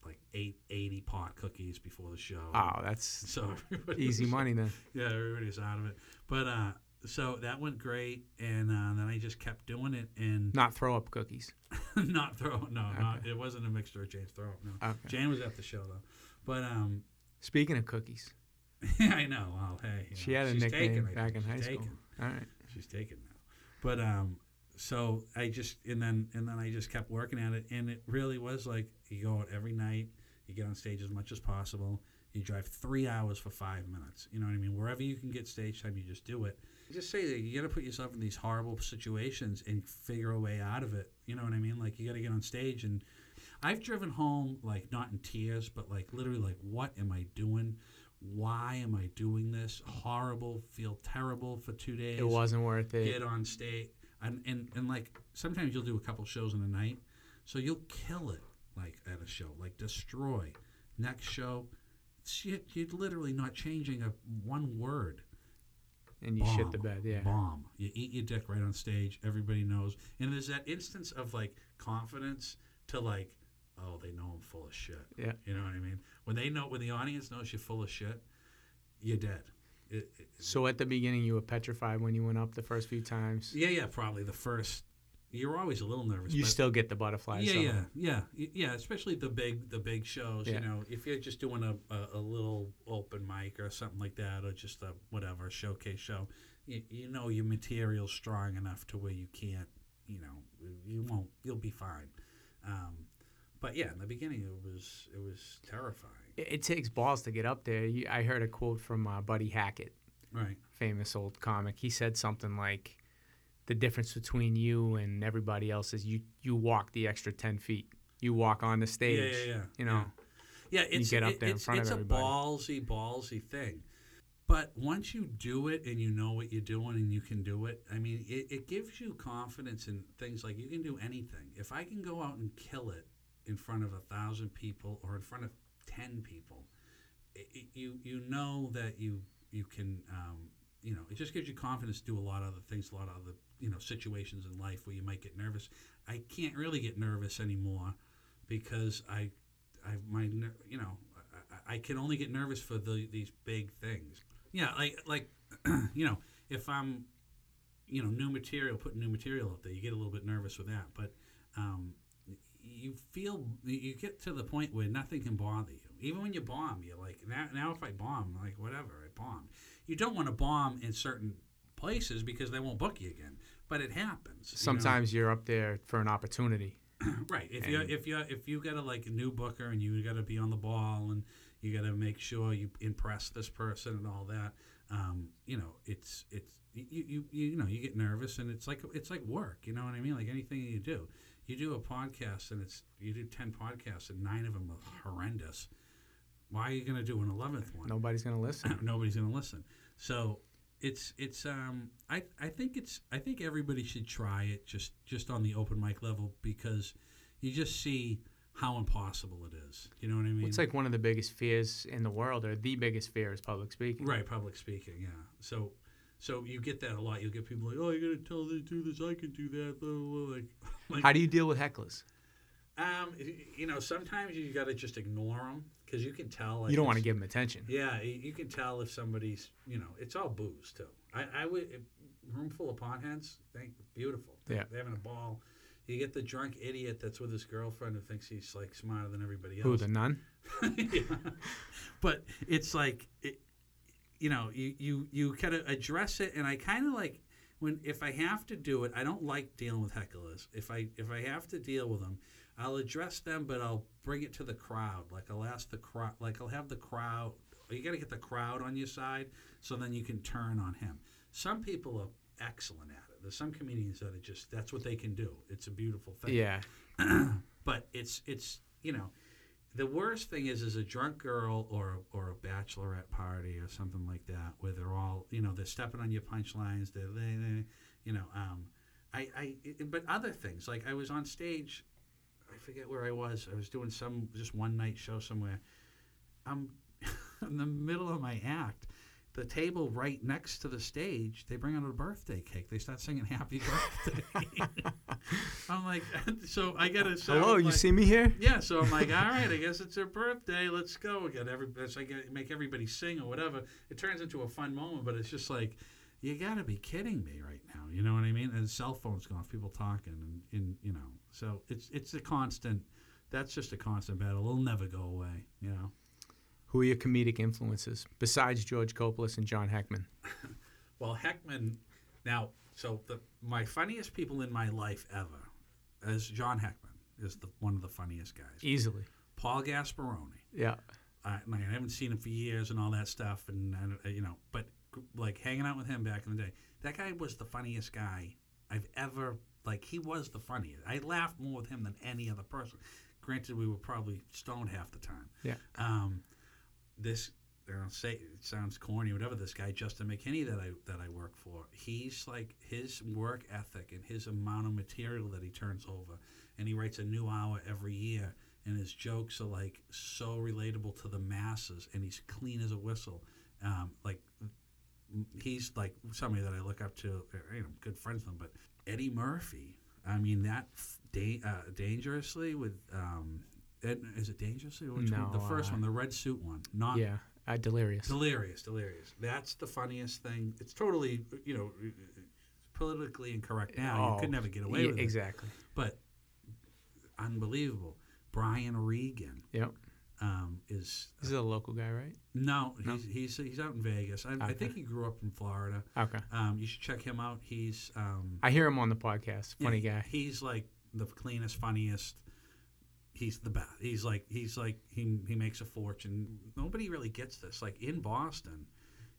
like eight, 80 pot cookies before the show. oh, that's so easy was- money then. yeah, everybody's out of it. But uh, so that went great, and uh, then I just kept doing it, and Not throw up cookies. not throw. Up no, not, it wasn't a mixture of Jane's throw. Up. No, Okay. Jane was at the show though. But um, Speaking of cookies, I know. Well, hey, you she know, had a nickname taken, back in high school. taken. All right. She's taken now. But um, so I just and then and then I just kept working at it, and it really was like you go out every night, you get on stage as much as possible. You drive three hours for five minutes. You know what I mean? Wherever you can get stage time, you just do it. Just say that you got to put yourself in these horrible situations and figure a way out of it. You know what I mean? Like you got to get on stage, and I've driven home like not in tears, but like literally like, what am I doing? Why am I doing this? Horrible, feel terrible for two days It wasn't worth it. get on stage and, and and like sometimes you'll do a couple shows in a night so you'll kill it like at a show like destroy next show shit you're literally not changing a one word and you shit the bed. Yeah. bomb you eat your dick right on stage everybody knows and there's that instance of like confidence to like oh they know i'm full of shit Yeah. you know what i mean when they know when the audience knows you're full of shit you're dead it, it, So at the beginning, you were petrified when you went up the first few times. yeah yeah probably the first you're always a little nervous You still get the butterflies. yeah, yeah, yeah, yeah. Especially the big, the big shows. Yeah. You know, if you're just doing a, a, a little open mic or something like that, or just a whatever showcase show, you, you know your material's strong enough to where you can't, you know, you won't, you'll be fine. Um, but yeah, in the beginning, it was it was terrifying. It, it takes balls to get up there. You, I heard a quote from uh, Buddy Hackett, Right. famous old comic. He said something like, "The difference between you and everybody else is you you walk the extra ten feet. You walk on the stage. Yeah, yeah, yeah. You know." Yeah, it's get up there in it's, front of it's everybody. a ballsy, ballsy thing. But once you do it and you know what you're doing and you can do it, I mean, it, it gives you confidence in things like you can do anything. If I can go out and kill it in front of a thousand people or in front of ten people, it, it, you you know that you you can um, you know it just gives you confidence to do a lot of other things, a lot of other you know situations in life where you might get nervous. I can't really get nervous anymore because I I my you know I, I can only get nervous for the, these big things. Yeah, like like you know if I'm you know new material, putting new material out there, you get a little bit nervous with that. But um, you feel you get to the point where nothing can bother you. Even when you bomb, you're like now now if I bomb, like whatever I bombed. You don't want to bomb in certain places because they won't book you again. But it happens. you know? Sometimes you're up there for an opportunity. right if you if you if you got a like a new booker and you got to be on the ball and you got to make sure you impress this person and all that um, you know it's it's you, you you you know you get nervous and it's like it's like work you know what i mean like anything you do you do a podcast and it's you do 10 podcasts and nine of them are horrendous why are you going to do an 11th one Nobody's gonna listen. nobody's going to listen. So it's it's um I I think it's I think everybody should try it just just on the open mic level because you just see how impossible it is. You know what I mean? It's like one of the biggest fears in the world, or the biggest fear is public speaking. right, public speaking. Yeah. So so you get that a lot. You'll get people like, oh, you got to tell them to do this. I can do that. Blah, blah, blah. Like, like How do you deal with hecklers? um, you know, sometimes you got to just ignore them because you can tell. Like, you don't want to give them attention. Yeah, you can tell if somebody's, you know, it's all booze too. I, I would, room full of potheads, think beautiful. Yeah. They're having a ball. You get the drunk idiot that's with his girlfriend who thinks he's like smarter than everybody else. Who the nun? Yeah. But it's like, it, you know, you, you, you kind of address it, and I kind of like when if I have to do it, I don't like dealing with hecklers. If I if I have to deal with them, I'll address them, but I'll bring it to the crowd. Like I'll ask the crowd, like I'll have the crowd. You got to get the crowd on your side, so then you can turn on him. Some people are excellent at it. There's some comedians that are just that's what they can do. It's a beautiful thing Yeah. but it's it's you know the worst thing is is a drunk girl or or a bachelorette party or something like that where they're all you know they're stepping on your punchlines they're they, they, you know um I I but other things like I was on stage I forget where I was I was doing some just one night show somewhere I'm in the middle of my act the table right next to the stage, they bring out a birthday cake. They start singing "Happy Birthday." I'm like, so I gotta. So Hello, you like, see me here? Yeah, so I'm like, all right, I guess it's her birthday. Let's go. Get every, so I get, make everybody sing or whatever. It turns into a fun moment, but it's just like, you gotta be kidding me right now. You know what I mean? And cell phones off, people talking, and, and you know, so it's it's a constant. That's just a constant battle. It'll never go away. You know. Who are your comedic influences besides George Coppola and John Heckman? Well, Heckman. Now, so the my funniest people in my life ever is John Heckman is the one of the funniest guys. Easily. Paul Gasparoni. Yeah. I, I haven't seen him for years and all that stuff, and, and uh, you know, but like hanging out with him back in the day, that guy was the funniest guy I've ever like. He was the funniest. I laughed more with him than any other person. Granted, we were probably stoned half the time. Yeah. Um, this I don't say it sounds corny, whatever. This guy Justin McKinney that I that I work for, he's like his work ethic and his amount of material that he turns over, and he writes a new hour every year, and his jokes are like so relatable to the masses, and he's clean as a whistle. Um, like he's like somebody that I look up to. You know, good friends with him, but Eddie Murphy. I mean that da- uh, dangerously with um, Ed, is it dangerously or which one? No, the first uh, one, the red suit one, not Yeah. Uh, delirious. delirious, delirious. That's the funniest thing. It's totally you know politically incorrect now. you Oh, could never get away yeah, with it, Exactly. but unbelievable. Brian Regan Yep. Um, is is a local guy, right? no, No? he's he's he's out in Vegas. I, I think he grew up in Florida. Okay. Um, you should check him out. He's um, I hear him on the podcast. Funny he- guy. He's like the cleanest, funniest. He's the best. He's like he's like he he makes a fortune. Nobody really gets this. Like in Boston,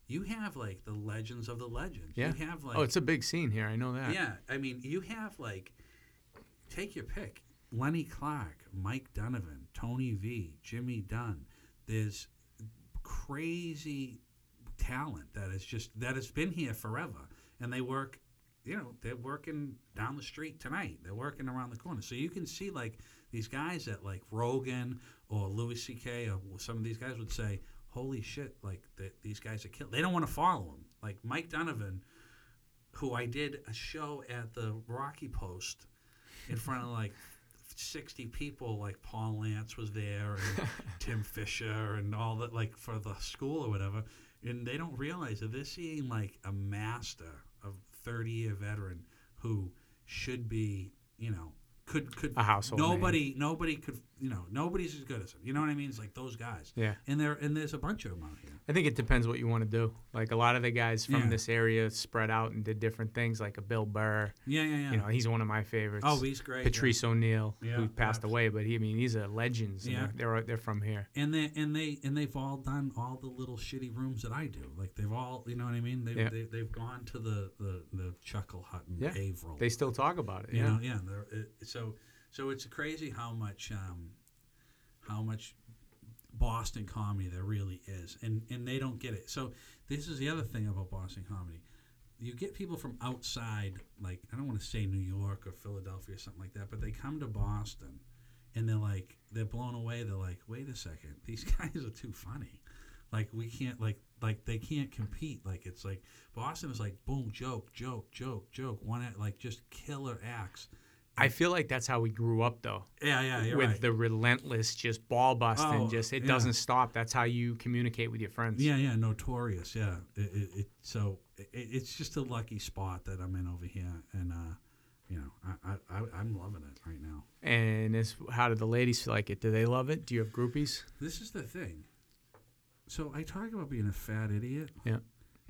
you have like the legends of the legends. Yeah. You have like oh, it's a big scene here. I know that. yeah. I mean, you have like take your pick. Lenny Clarke, Mike Donovan, Tony V, Jimmy Dunn. There's crazy talent that is just that has been here forever, and they work. You know, they're working down the street tonight. They're working around the corner, so you can see like these guys that like Rogan or Louis C.K. or some of these guys would say, "Holy shit!" Like th- these guys are killed. They don't want to follow them. Like Mike Donovan, who I did a show at the Rocky Post in front of like 60 people like Paul Lance was there and Tim Fisher and all that like for the school or whatever and they don't realize that they're seeing like a master of 30 year veteran who should be you know could could A household name. nobody nobody could you know nobody's as good as him you know what I mean it's like those guys Yeah. and there and there's a bunch of them out here I think it depends what you want to do. Like a lot of the guys from Yeah. this area spread out and did different things, like a Bill Burr. yeah yeah yeah You know, he's one of my favorites. oh he's great yeah. Patrice O'Neal, Yeah, who passed away, but he, I mean, these are legends. Yeah. they're, they're they're from here. and they and they and they've all done all the little shitty rooms that I do. Like they've all, you know what I mean? They've Yeah. they, they've gone to the the the Chuckle Hut in Yeah. Haverhill. They still talk about it. you Yeah, know, yeah. they're- it- so so it's crazy how much um, how much Boston comedy there really is, and and they don't get it. So this is the other thing about Boston comedy. You get people from outside, like I don't want to say New York or Philadelphia or something like that, but they come to Boston, and they're like they're blown away. They're like, wait a second, these guys are too funny. Like we can't like like they can't compete. Like it's like Boston is like boom joke joke joke joke one act, like just killer acts. I feel like that's how we grew up, though. Yeah, yeah, you're with right. the relentless, just ball busting, Oh, just it yeah. doesn't stop. That's how you communicate with your friends. Yeah, yeah, notorious. Yeah, it, it, it so it, it's just a lucky spot that I'm in over here, and uh, you know, I, I, I I'm loving it right now. And how do the ladies feel like it? Do they love it? Do you have groupies? This is the thing. So I talk about being a fat idiot. Yeah.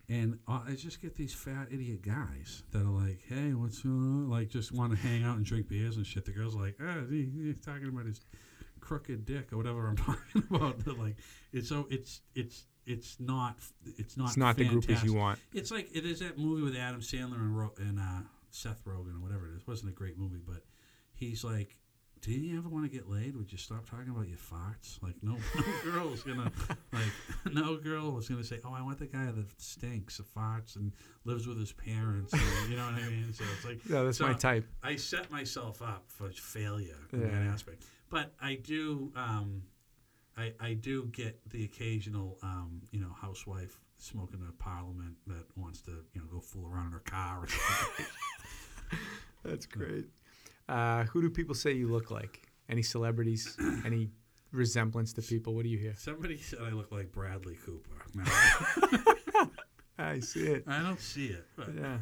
And I just get these fat idiot guys that are like, "Hey, what's uh, like?" Just want to hang out and drink beers and shit. The girls are like, "Oh, he, he's talking about his crooked dick or whatever I'm talking about." They're like, it's so it's it's it's not it's not It's not the groupies fantastic. you want. It's like it is that movie with Adam Sandler and, Ro- and uh, Seth Rogen or whatever it is. It wasn't a great movie, but he's like do you ever want to get laid? Would you stop talking about your farts? Like, no, no girl's gonna, like, no girl was gonna say, oh, I want the guy that stinks, farts, and lives with his parents. And, you know what I mean? So it's like, Yeah, that's my type. I set myself up for failure in that aspect. But I do, um, I, I do get the occasional, um, you know, housewife smoking a parliament that wants to, you know, go fool around in her car or something. That's great. Uh, who do people say you look like? Any celebrities? Any resemblance to people? What do you hear? Somebody said I look like Bradley Cooper. No, I see it. I don't see it. But Yeah.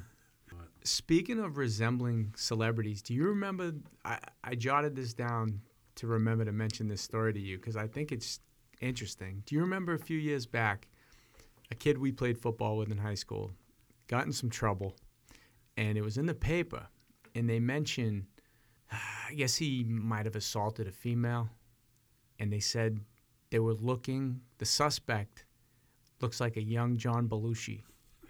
Speaking of resembling celebrities, do you remember? I, I jotted this down to remember to mention this story to you because I think it's interesting. Do you remember a few years back, a kid we played football with in high school got in some trouble, and it was in the paper, and they mentioned, I guess he might have assaulted a female, and they said they were looking. The suspect looks like a young John Belushi.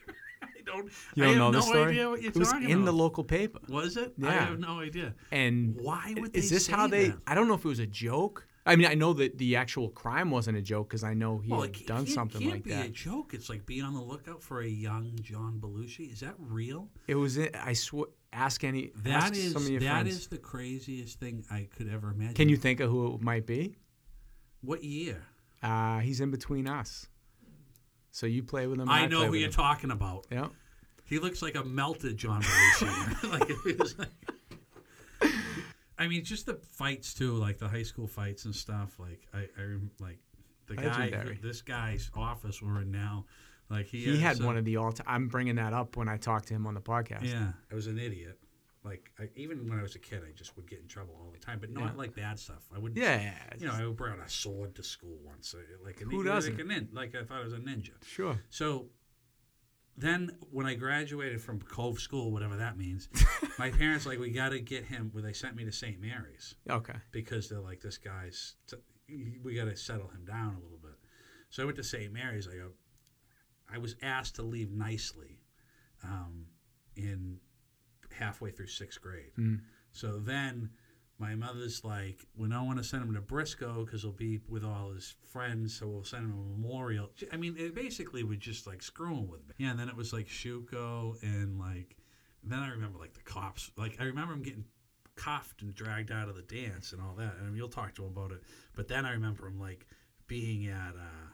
I don't. You don't have know no the story? idea what you're it was talking in the local paper. Was it? I have no idea. And Why would is this how they? that? I don't know if it was a joke. I mean, I know that the actual crime wasn't a joke because I know he well, had it done can't, something can't like be that. a joke. It's like being on the lookout for a young John Belushi. Is that real? It was. I swear. Ask any. That ask is some of your that friends. is the craziest thing I could ever imagine. Can you think of who it might be? What year? Uh, he's in between us. So you play with him. I and know who you're him. talking about. Yeah. He looks like a melted John Belushi. like, like I mean, just the fights too, like the high school fights and stuff. Like I, I like the guy, this guy's office we're in now. Like he, He had some- one of the all. Time. I'm bringing that up when I talked to him on the podcast. Yeah, I was an idiot. Like I, even when I was a kid, I just would get in trouble all the time, but not Yeah. like bad stuff. I would, Yeah. you know, I would bring a sword to school once, uh, like a, Who like doesn't? a nin- like I thought I was a ninja. Sure. So then when I graduated from Cove School, whatever that means, my parents like we got to get him. Well, they sent me to St. Mary's Okay. because they're like this guy's. T- we got to settle him down a little bit. So I went to St. Mary's. I go. I was asked to leave nicely, um, in halfway through sixth grade. Mm. So then my mother's like, we don't want to send him to Briscoe because he'll be with all his friends, so we'll send him a memorial. I mean, it basically was just like screwing with me. Yeah, and then it was like Shuko and like, then I remember like the cops. Like I remember him getting cuffed and dragged out of the dance and all that. And you'll talk to him about it. But then I remember him like being at uh,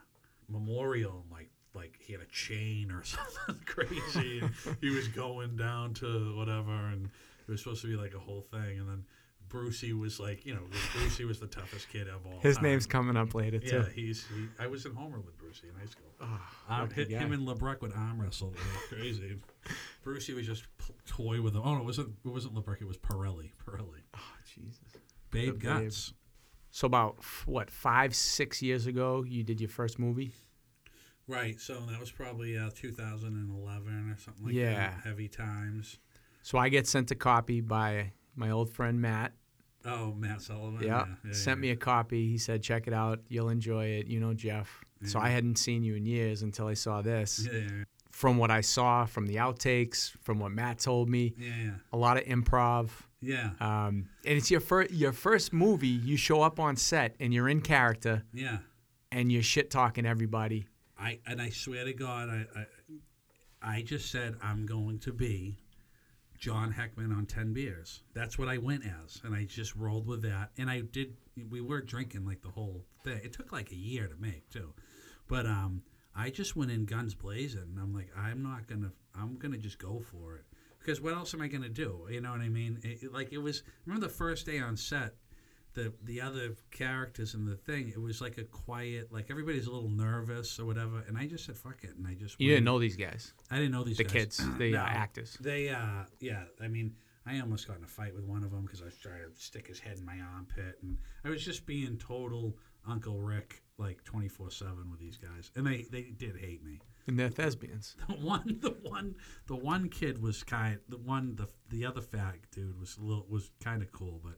Memorial and like like he had a chain or something crazy. and he was going down to whatever, and it was supposed to be like a whole thing. And then Brucey was like, you know, Brucey was the toughest kid of all. His time. name's coming up later too. Yeah, he's. He, I was in Homer with Brucey in high school. Oh, Um, hit, him and LeBrecq would arm wrestle. Crazy. Brucey was just p- toy with him. Oh no, it wasn't. It wasn't LeBrecq. It was Pirelli. Pirelli. Oh, Jesus. Babe Babe. guts. So about f- what five, six years ago, you did your first movie. Right. So that was probably uh, 2011 or something like Yeah. that. Heavy times. So I get sent a copy by my old friend Matt. Oh, Matt Sullivan. Yeah, yeah sent yeah. me a copy. He said, "Check it out. You'll enjoy it." You know Jeff. So I hadn't seen you in years until I saw this. Yeah, yeah, From what I saw, from the outtakes, from what Matt told me, yeah, yeah. a lot of improv. Yeah, Um, and it's your first your first movie. You show up on set and you're in character yeah. and you're shit talking everybody. I and I swear to God, I, I I just said I'm going to be John Heckman on ten beers. That's what I went as, and I just rolled with that. And I did. We were drinking like the whole thing. It took like a year to make too, but um, I just went in guns blazing. And I'm like, I'm not gonna. I'm gonna just go for it because what else am I gonna do? You know what I mean? It, like it was. Remember the first day on set the the other characters in the thing, it was like a quiet, like everybody's a little nervous or whatever. And I just said, "Fuck it," and I just You went. didn't know these guys, I didn't know these the guys. kids, the No. uh, actors. They, uh, yeah. I mean, I almost got in a fight with one of them because I was trying to stick his head in my armpit, and I was just being total Uncle Rick, like twenty four seven with these guys, and they they did hate me. And they're thespians. The one, the one, the one kid was kind. The one, the the other fat dude was a little was kind of cool, but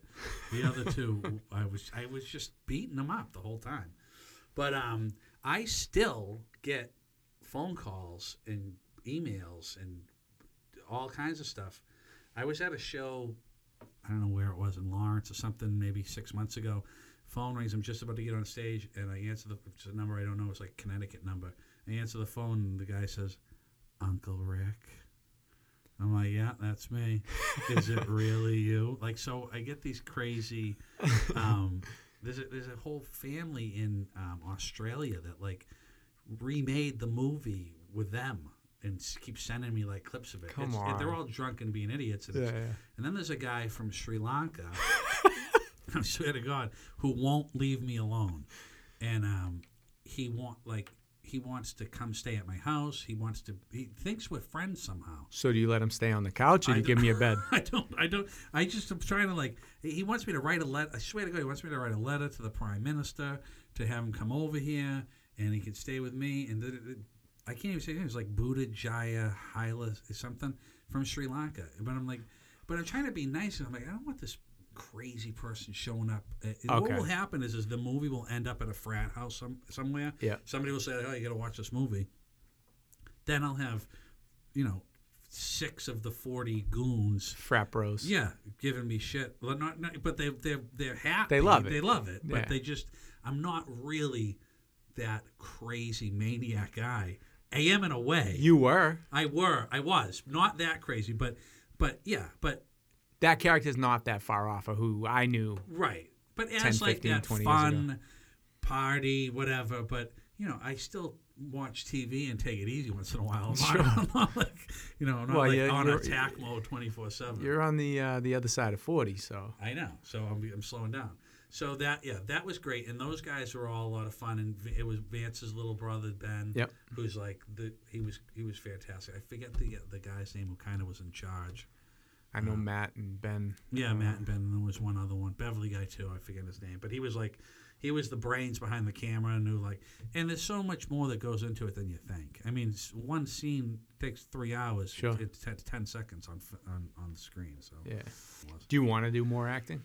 the other two, I was I was just beating them up the whole time. But um, I still get phone calls and emails and all kinds of stuff. I was at a show. I don't know where it was in Lawrence or something, maybe six months ago. Phone rings. I'm just about to get on stage, and I answer the it's a number I don't know. It's like Connecticut number. I answer the phone, and the guy says, "Uncle Rick." I'm like, "Yeah, that's me." Is it really you? Like, so I get these crazy. Um, there's a, there's a whole family in um, Australia that like remade the movie with them and keep sending me like clips of it. Come It's- They're all drunk and being idiots. And, Yeah, yeah. and then there's a guy from Sri Lanka. I swear to God, who won't leave me alone, and um, he want like he wants to come stay at my house. He wants to. He thinks we're friends somehow. So do you let him stay on the couch, or do you give me a bed? I don't. I don't. I just am trying to like. He wants me to write a letter. I swear to God, he wants me to write a letter to the prime minister to have him come over here and he can stay with me. And th- th- I can't even say it It's like Buddha Jaya Haila or something from Sri Lanka. But I'm like, but I'm trying to be nice, and I'm like, I don't want this crazy person showing up. Uh, What Okay. will happen is, is the movie will end up at a frat house some, somewhere. Yeah. Somebody will say, "Oh, you got to watch this movie." Then I'll have, you know, six of the forty goons Frat bros. yeah, giving me shit. Well, not, not, but they they're they're happy. They love it. They love it. Yeah. But they just I'm not really that crazy maniac guy. I am in a way. You were. I were. I was not that crazy, but but yeah, but That character's not that far off of who I knew. right. But 10, as like 15, that 20 fun party, whatever. But you know, I still watch TV and take it easy once in a while. Sure. I'm not like you know, I'm not Well, like yeah, on attack mode twenty four seven. You're on the uh, the other side of forty, so I know. So I'm, I'm slowing down. So that yeah, that was great, and those guys were all a lot of fun. And it was Vance's little brother Ben, Yep. who's like the he was he was fantastic. I forget the the guy's name who kind of was in charge. I know Matt and Ben. Yeah, Matt and Ben, and there was one other one, Beverly guy too. I forget his name, but he was like he was the brains behind the camera and knew like. And there's so much more that goes into it than you think. I mean, one scene takes three hours. Sure. It's t- ten seconds on on on the screen. So Yeah. Do you want to do more acting?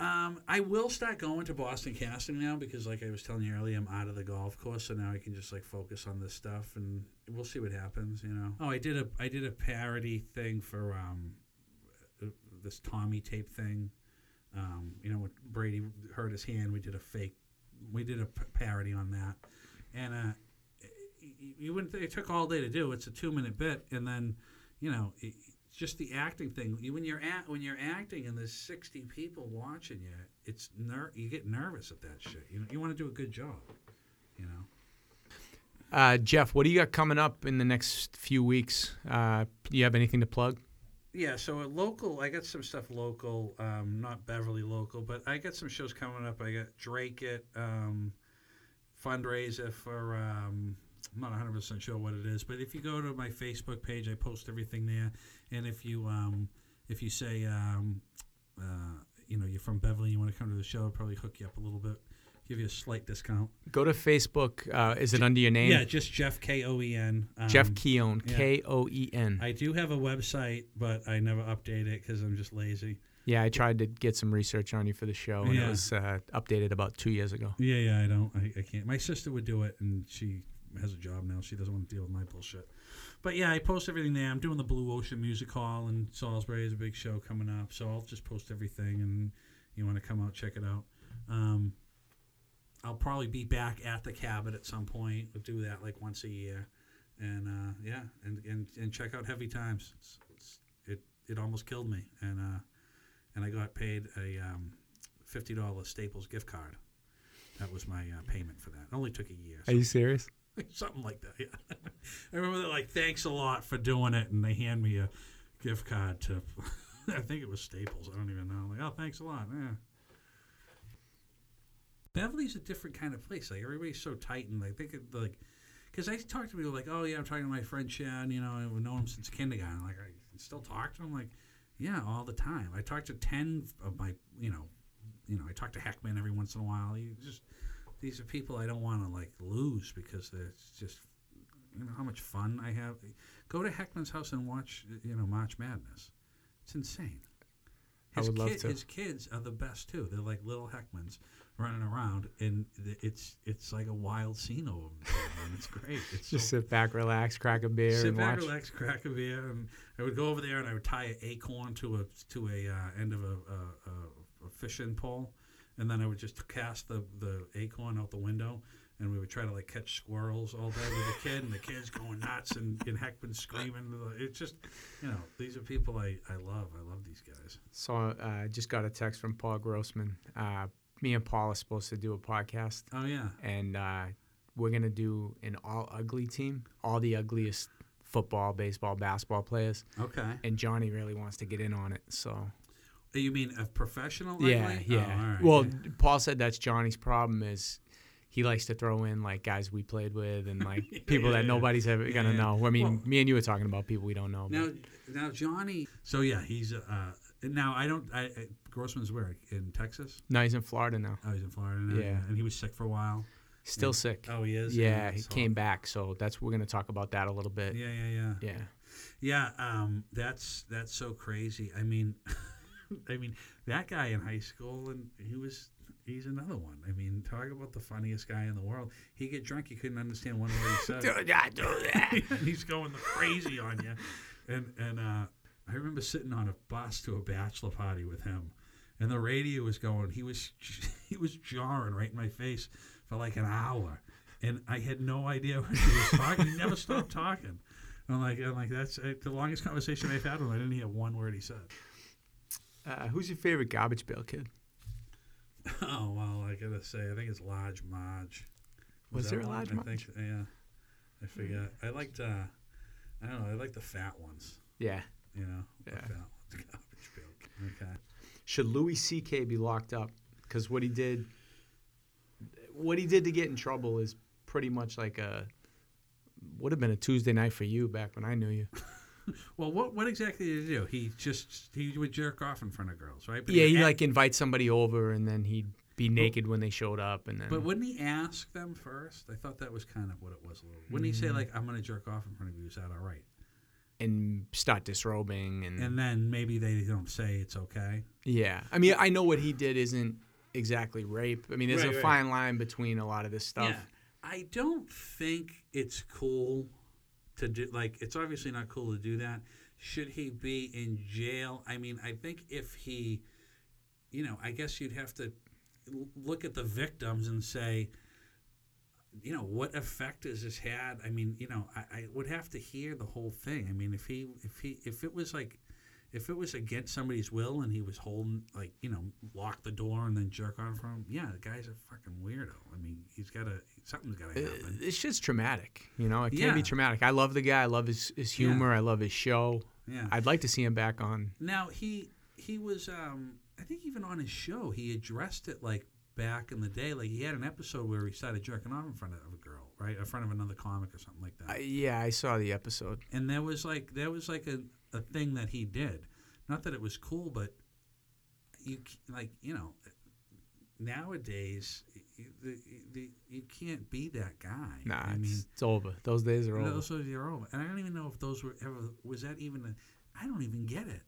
Um, I will start going to Boston Casting now because, like I was telling you earlier, I'm out of the golf course, so now I can just like focus on this stuff, and we'll see what happens. You know. Oh, I did a I did a parody thing for um, uh, this Tommy tape thing. Um, you know, when Brady hurt his hand, we did a fake, we did a parody on that, and uh, you wouldn't. Think it took all day to do. It's a two minute bit, and then, you know, it, just the acting thing. You, when you're at when you're acting and there's 60 people watching you, it's ner- you get nervous at that shit. You you want to do a good job, you know. Uh, Jeff, what do you got coming up in the next few weeks? Uh, you have anything to plug? Yeah, so local, I got some stuff local, um, not Beverly local, but I got some shows coming up. I got Drake it, um, fundraiser for, um, I'm not 100% sure what it is, but if you go to my Facebook page, I post everything there. And if you, um, if you say, um, uh, you know, you're from Beverly, and you want to come to the show, I'll probably hook you up a little bit, give you a slight discount. Go to Facebook. Uh, is it under your name? Yeah, just Jeff K O E N. Um, Jeff Koen. yeah. K O E N. I do have a website, but I never update it because I'm just lazy. Yeah, I tried to get some research on you for the show, and Yeah. it was uh, updated about two years ago. Yeah, yeah, I don't. I, I can't. My sister would do it, and she has a job now. She doesn't want to deal with my bullshit. But yeah, I post everything there. I'm doing the Blue Ocean Music Hall in Salisbury. Is a big show coming up, so I'll just post everything, and you want to come out, check it out. Um, I'll probably be back at the cabin at some point. We'll do that like once a year, and uh, yeah, and, and and check out Heavy Times. It's, it's, it it almost killed me, and uh, and I got paid a um, fifty dollars Staples gift card. That was my uh, payment for that. It only took a year. Are you serious? Something like that. Yeah. I remember they're like, "Thanks a lot for doing it," and they hand me a gift card to. I think it was Staples. I don't even know. I'm like, oh, thanks a lot. Yeah. Beverly's a different kind of place. Like everybody's so tight and like they could like, because I talk to people like, oh yeah, I'm talking to my friend Chad. You know, I've known him since kindergarten. Like I still talk to him. Like, yeah, all the time. I talk to ten of my, you know, you know, I talk to Heckman every once in a while. You just these are people I don't want to like lose because they're just you know how much fun I have. Go to Heckman's house and watch you know March Madness. It's insane. I his would love kid- to. His kids are the best too. They're like little Heckmans running around, and it's it's like a wild scene over them. and it's great. It's Just so, sit back, relax, crack a beer, sit back, watch. relax, crack a beer, and I would go over there and I would tie an acorn to a to a uh, end of a, a, a, a fishing pole, and then I would just cast the the acorn out the window. And we would try to like catch squirrels all day with the kid, and the kids going nuts, and, and Heckman screaming. It's just, you know, these are people I, I love. I love these guys. So I uh, just got a text from Paul Grossman. Uh, me and Paul are supposed to do a podcast, Oh yeah, and uh, we're gonna do an all ugly team, all the ugliest football, baseball, basketball players. okay. And Johnny really wants to get in on it. So You mean a professional? yeah, ugly? yeah. Oh, all right, well, yeah. Paul said that's Johnny's problem is. He likes to throw in like guys we played with and like people yeah, that nobody's ever Yeah, gonna yeah. know. I mean, Well- me and you were talking about people we don't know. but- now, now Johnny. So yeah, he's uh. Now I don't. I Grossman's where in Texas. no, he's in Florida now. Oh, he's in Florida now. Yeah. and he was sick for a while. Still Yeah. sick. Oh, he is. Yeah, he came back. So that's we're gonna talk about that a little bit. Yeah, yeah, yeah. Yeah. Yeah, um, that's that's so crazy. I mean, I mean that guy in high school, and he was he's another one. I mean, talk about the funniest guy in the world. He get drunk, he couldn't understand one word he said. and he's going crazy on you. And and uh, I remember sitting on a bus to a bachelor party with him, and the radio was going. He was he was jarring right in my face for like an hour, and I had no idea what he was talking. he never stopped talking. I'm like I'm like that's uh, the longest conversation I've had with him. I didn't hear one word he said. Uh, who's your favorite garbage pail kid? Oh well, I gotta say, I think it's Large Marge. Was that there a one? Large I Marge? think, yeah. I forget. I liked. Uh, I don't know. I like the fat ones. Yeah. You know, the fat ones. Garbage. Okay. Should Louis C.K. be locked up? Because what he did, what he did to get in trouble is pretty much like a would have been a Tuesday night for you back when I knew you. Well, what what exactly did he do? He just he would jerk off in front of girls, right? But yeah, he he like invite somebody over and then he'd be naked when they showed up and then. But wouldn't he ask them first? I thought that was kind of what it was a little. Wouldn't he say Mm. like, "I'm going to jerk off in front of you"? Is that all right? And start disrobing and, And then maybe they don't say it's okay. yeah. I mean, I know what he did isn't exactly rape. I mean, there's Right, a right. fine line between a lot of this stuff. Yeah. I don't think it's cool to do like it's obviously not cool to do that. Should he be in jail? I mean, I think if he you know, I guess you'd have to look at the victims and say you know what effect has this had i mean you know I, I would have to hear the whole thing i mean if he if he if it was like if it was against somebody's will and he was holding like you know lock the door and then jerk on from him yeah the guy's a fucking weirdo i mean he's got to something's got to Uh, happen This shit's traumatic. You know, it can Yeah. be traumatic. I love the guy. I love his, his Yeah. humor. I love his show. yeah I'd like to see him back on. now he he was um i think even on his show he addressed it like back in the day like he had an episode where he started jerking off in front of a girl right? In front of another comic or something like that. I, yeah, I saw the episode. and there was like there was like a, a thing that he did. Not that it was cool but you like you know nowadays you, the, the, you can't be that guy. Nah, i mean it's over. Those days are over. those are your own and i don't even know if those were ever was that even a, i don't even get it.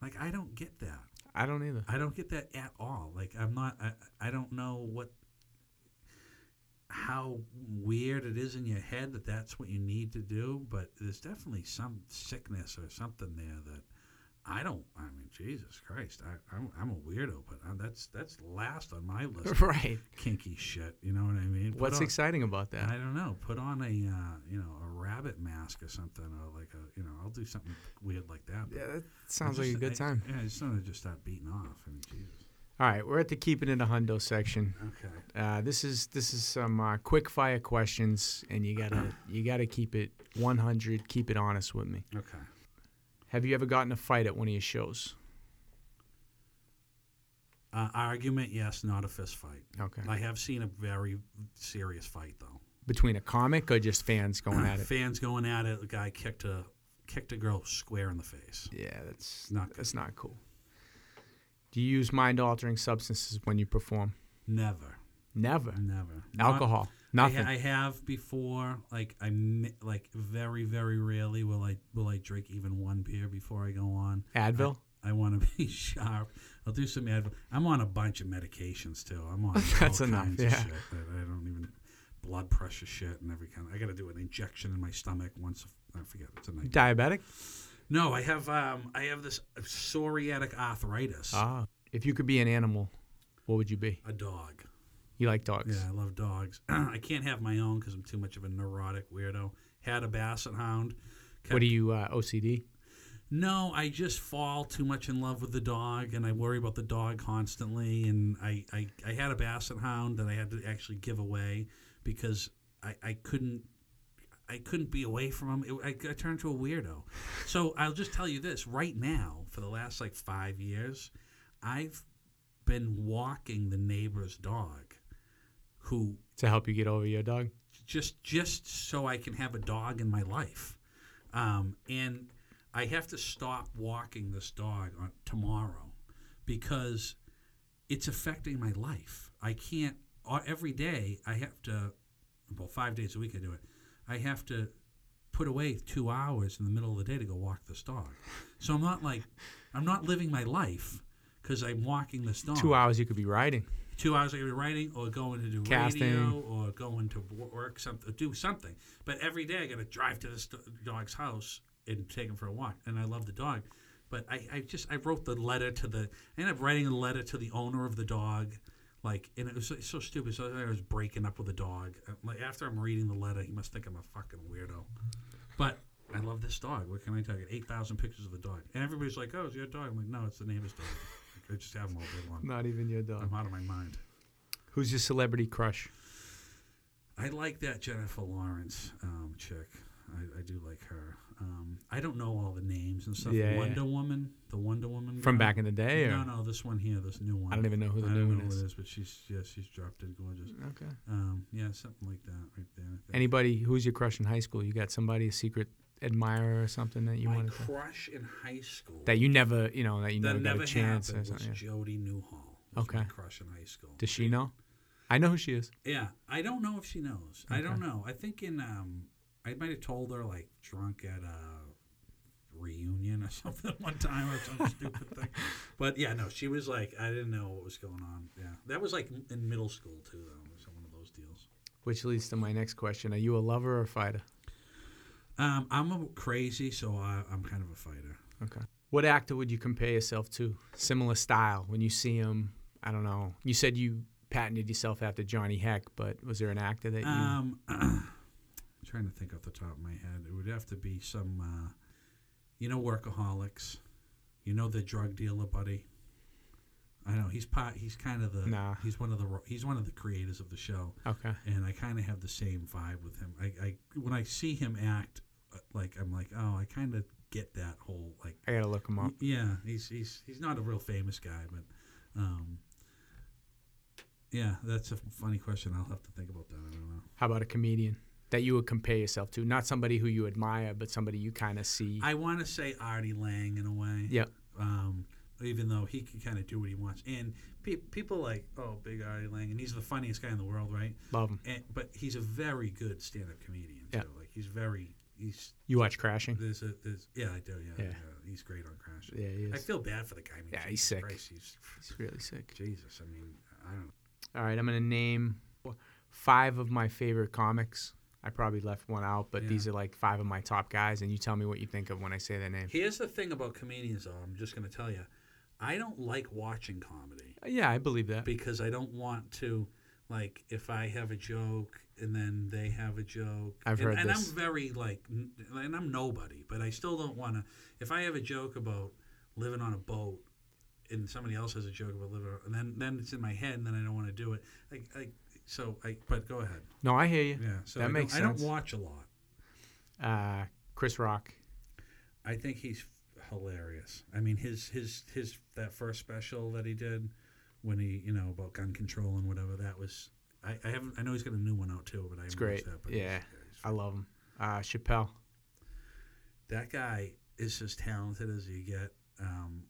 Like i don't get that I don't either. i don't get that at all like i'm not i, I don't know what how weird it is in your head that that's what you need to do, but there's definitely some sickness or something there that I don't. I mean, Jesus Christ, I, I'm, I'm a weirdo, but uh that's that's last on my list. of right. Kinky shit, you know what I mean? Put What's on- exciting about that? I don't know. Put on a uh, you know a rabbit mask or something, or like a you know I'll do something weird like that. yeah, that I sounds like a just- good I- time. Yeah, I just want to just start beating off. I mean, Jesus. All right, we're at the keeping it in a hundo section. Okay. Uh, this is this is some uh, quick fire questions, and you gotta you gotta keep it 100. Keep it honest with me. Okay. Have you ever gotten a fight at one of your shows? Uh, argument, yes, not a fist fight. Okay. I have seen a very serious fight though. Between a comic or just fans going at it? Fans going at it. The guy kicked a kicked a girl square in the face. Yeah, that's Not good. that's not cool. Do you use mind altering substances when you perform? Never, Never. never. Alcohol. I, Nothing. ha- I have before. Like I like very very rarely will I will I drink even one beer before I go on. Advil. I want to be sharp. I'll do some Advil. I'm on a bunch of medications too. I'm on That's all enough, kinds yeah. of shit that I don't even blood pressure shit and every kind. I got to do an injection in my stomach once. I forget it's a night. Diabetic? No, I have um I have this psoriatic arthritis. Ah. If you could be an animal, what would you be? a dog. You like dogs? Yeah, I love dogs. I can't have my own because I'm too much of a neurotic weirdo. Had a basset hound. What do you uh, OCD? No, I just fall too much in love with the dog, and I worry about the dog constantly. And I, I, I had a basset hound that I had to actually give away because I, I couldn't. I couldn't be away from him. It, I, I turned into a weirdo. So I'll just tell you this: right now, for the last like five years, I've been walking the neighbor's dog, who To help you get over your dog? just just so I can have a dog in my life. Um, and I have to stop walking this dog on tomorrow because it's affecting my life. I can't uh, every day. I have to about five days a week. I do it. I have to put away two hours in the middle of the day to go walk this dog. So I'm not like I'm not living my life because I'm walking this dog Two hours you could be riding. Two hours I could be writing or going to do Casting. radio or going to work something, do something. But every day I got to drive to this dog's house and take him for a walk. And I love the dog, but I, I just I wrote the letter to the. I ended up writing a letter to the owner of the dog. Like and it was so, so stupid. So I was breaking up with the dog. Uh, Like after I'm reading the letter, he must think I'm a fucking weirdo. But I love this dog. What can I tell you? Eight thousand pictures of the dog, and everybody's like, "Oh, it's your dog." I'm like, "No, it's the neighbor's dog." I just have them all day long. Not even your dog. I'm out of my mind. Who's your celebrity crush? I like that Jennifer Lawrence um, chick. I, I do like her. Um, I don't know all the names and stuff. Yeah, yeah. Wonder Woman, the Wonder Woman From girl. back in the day? Or? No, no, this one here, this new one. I don't even know who the I new don't one is. it but she's yeah, she's drop dead gorgeous. Okay. Um, yeah, something like that right there. Anybody, who's your crush in high school? You got somebody, a secret admirer or something that you My wanted to, crush in high school that you never, you know, that you that never, never got a chance or happened was yeah. Jody Newhall. Was Okay. crush in high school. Does she know? I know who she is. Yeah, I don't know if she knows. I don't know. I think in um, I might have told her like drunk at a reunion or something one time or some stupid thing. But yeah, no, she was like, I didn't know what was going on. Yeah, that was like in middle school too, though. It was one of those deals. Which leads to my next question: Are you a lover or a fighter? Um, I'm a crazy, so I, I'm kind of a fighter. Okay. What actor would you compare yourself to? Similar style when you see him. I don't know. You said you patented yourself after Johnny Heck, but was there an actor that you? Um, trying to think off the top of my head, it would have to be some, uh, you know, workaholics. You know the drug dealer buddy. I know he's part. He's kind of the. Nah. He's one of the. He's one of the creators of the show, okay. and I kind of have the same vibe with him. I, I when I see him act, uh, like I'm like, oh, I kind of get that whole like. I gotta look him up. Yeah, he's he's he's not a real famous guy, but. um yeah, that's a funny question. I'll have to think about that. I don't know. How about a comedian that you would compare yourself to? Not somebody who you admire, but somebody you kind of see. I want to say Artie Lange in a way. Yep. Um, even though he can kind of do what he wants, and pe- people like, oh, big Artie Lange, and he's the funniest guy in the world, right? Love him. And, but he's a very good stand-up comedian. Yeah. Too. Like he's very he's You watch Crashing? there's a there's yeah I do yeah, Yeah. yeah. he's great on Crashing. Yeah, he I feel bad for the guy. I mean, Yeah, he's sick. Christ, he's He's really sick. Jesus. I mean, I don't. All right, I'm gonna name five of my favorite comics. I probably left one out, but Yeah. these are like five of my top guys, and you tell me what you think of when I say their name. Here's the thing about comedians, though. I'm just going to tell you, I don't like watching comedy. Yeah, I believe that. because I don't want to like if I have a joke and then they have a joke. I've and, heard and this. I'm very like, and I'm nobody, but I still don't want to. If I have a joke about living on a boat, and somebody else has a joke about living, on, and then then it's in my head, and then I don't want to do it. Like, I, so I. But go ahead. No, I hear you. Yeah. So That I makes don't, I don't watch a lot. Uh, Chris Rock. I think he's hilarious. I mean, his his his that first special that he did when he you know about gun control and whatever that was. I, I haven't. I know he's got a new one out too, but I It's haven't great. watched That, but Yeah, he's- he's- I love him. Uh, Chappelle. that guy is as talented as you get. Um,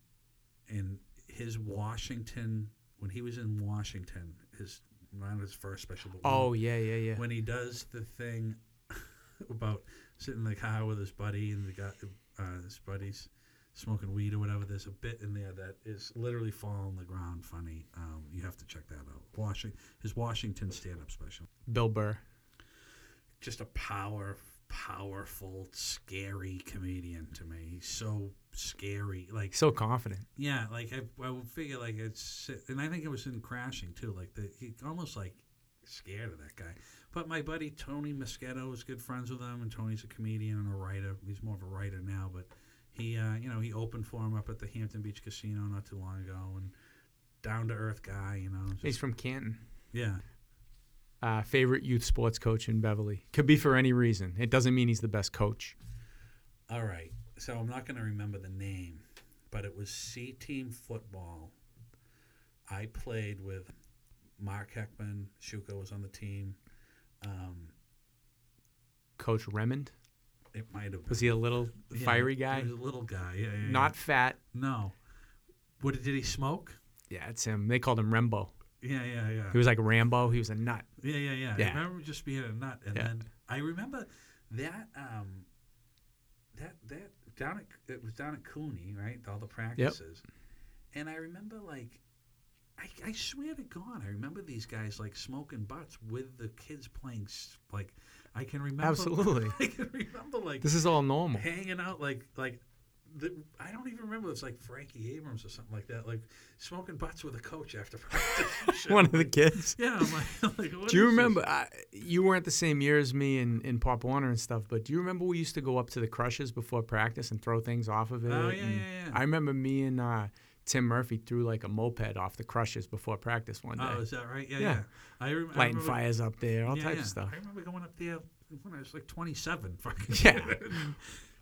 and his Washington when he was in Washington, his not his first special, but when- Oh yeah, yeah, yeah. when he does the thing about sitting in the car with his buddy and the guy, uh, his buddies smoking weed or whatever. There's a bit in there that is literally fall on the ground funny. Um, you have to check that out. Washington, his Washington stand-up special. Bill Burr. Just a power, powerful, scary comedian to me. He's so scary. Like So confident. yeah, like I, I would figure like it's, and I think it was in Crashing too. Like the he almost like scared of that guy. But my buddy Tony Moschetto is good friends with him, and Tony's a comedian and a writer. He's more of a writer now, but he, uh, you know, he opened for him up at the Hampton Beach Casino not too long ago, and down to earth guy, you know. He's from Canton. yeah, Uh, favorite youth sports coach in Beverly. Could be for any reason. It doesn't mean he's the best coach. All right. So I'm not going to remember the name, but it was C Team Football. I played with Mark Heckman. Shuka was on the team. Um, Coach Remond. It might have. Was he a little Yeah, fiery guy? He was a little guy. Yeah, yeah, yeah. Not fat. No. What did he smoke? Yeah, it's him. They called him Rembo. Yeah, yeah, yeah. He was like Rambo. He was a nut. Yeah, yeah, yeah. Yeah. I remember just being a nut, and then I remember that um, that that down at it was down at Cooney, right? All the practices, and I remember like. I, I swear to God, I remember these guys like smoking butts with the kids playing. Like, I can remember. Absolutely. I can remember like This is all normal. hanging out like like the, I don't even remember. It's like Frankie Abrams or something like that. Like smoking butts with a coach after practice. One of the kids. Yeah, I'm like, like what Do you remember? I, you weren't the same year as me in, in Pop Warner and stuff, but do you remember we used to go up to the Crushes before practice and throw things off of it? Oh, yeah, yeah, yeah. I remember me and uh, Tim Murphy threw like a moped off the Crushes before practice one day, Oh, is that right? Yeah, Yeah. yeah. I, rem- I lighting remember, fires up there, all yeah, types yeah. of stuff. I remember going up there when I was like 27. Fucking Yeah.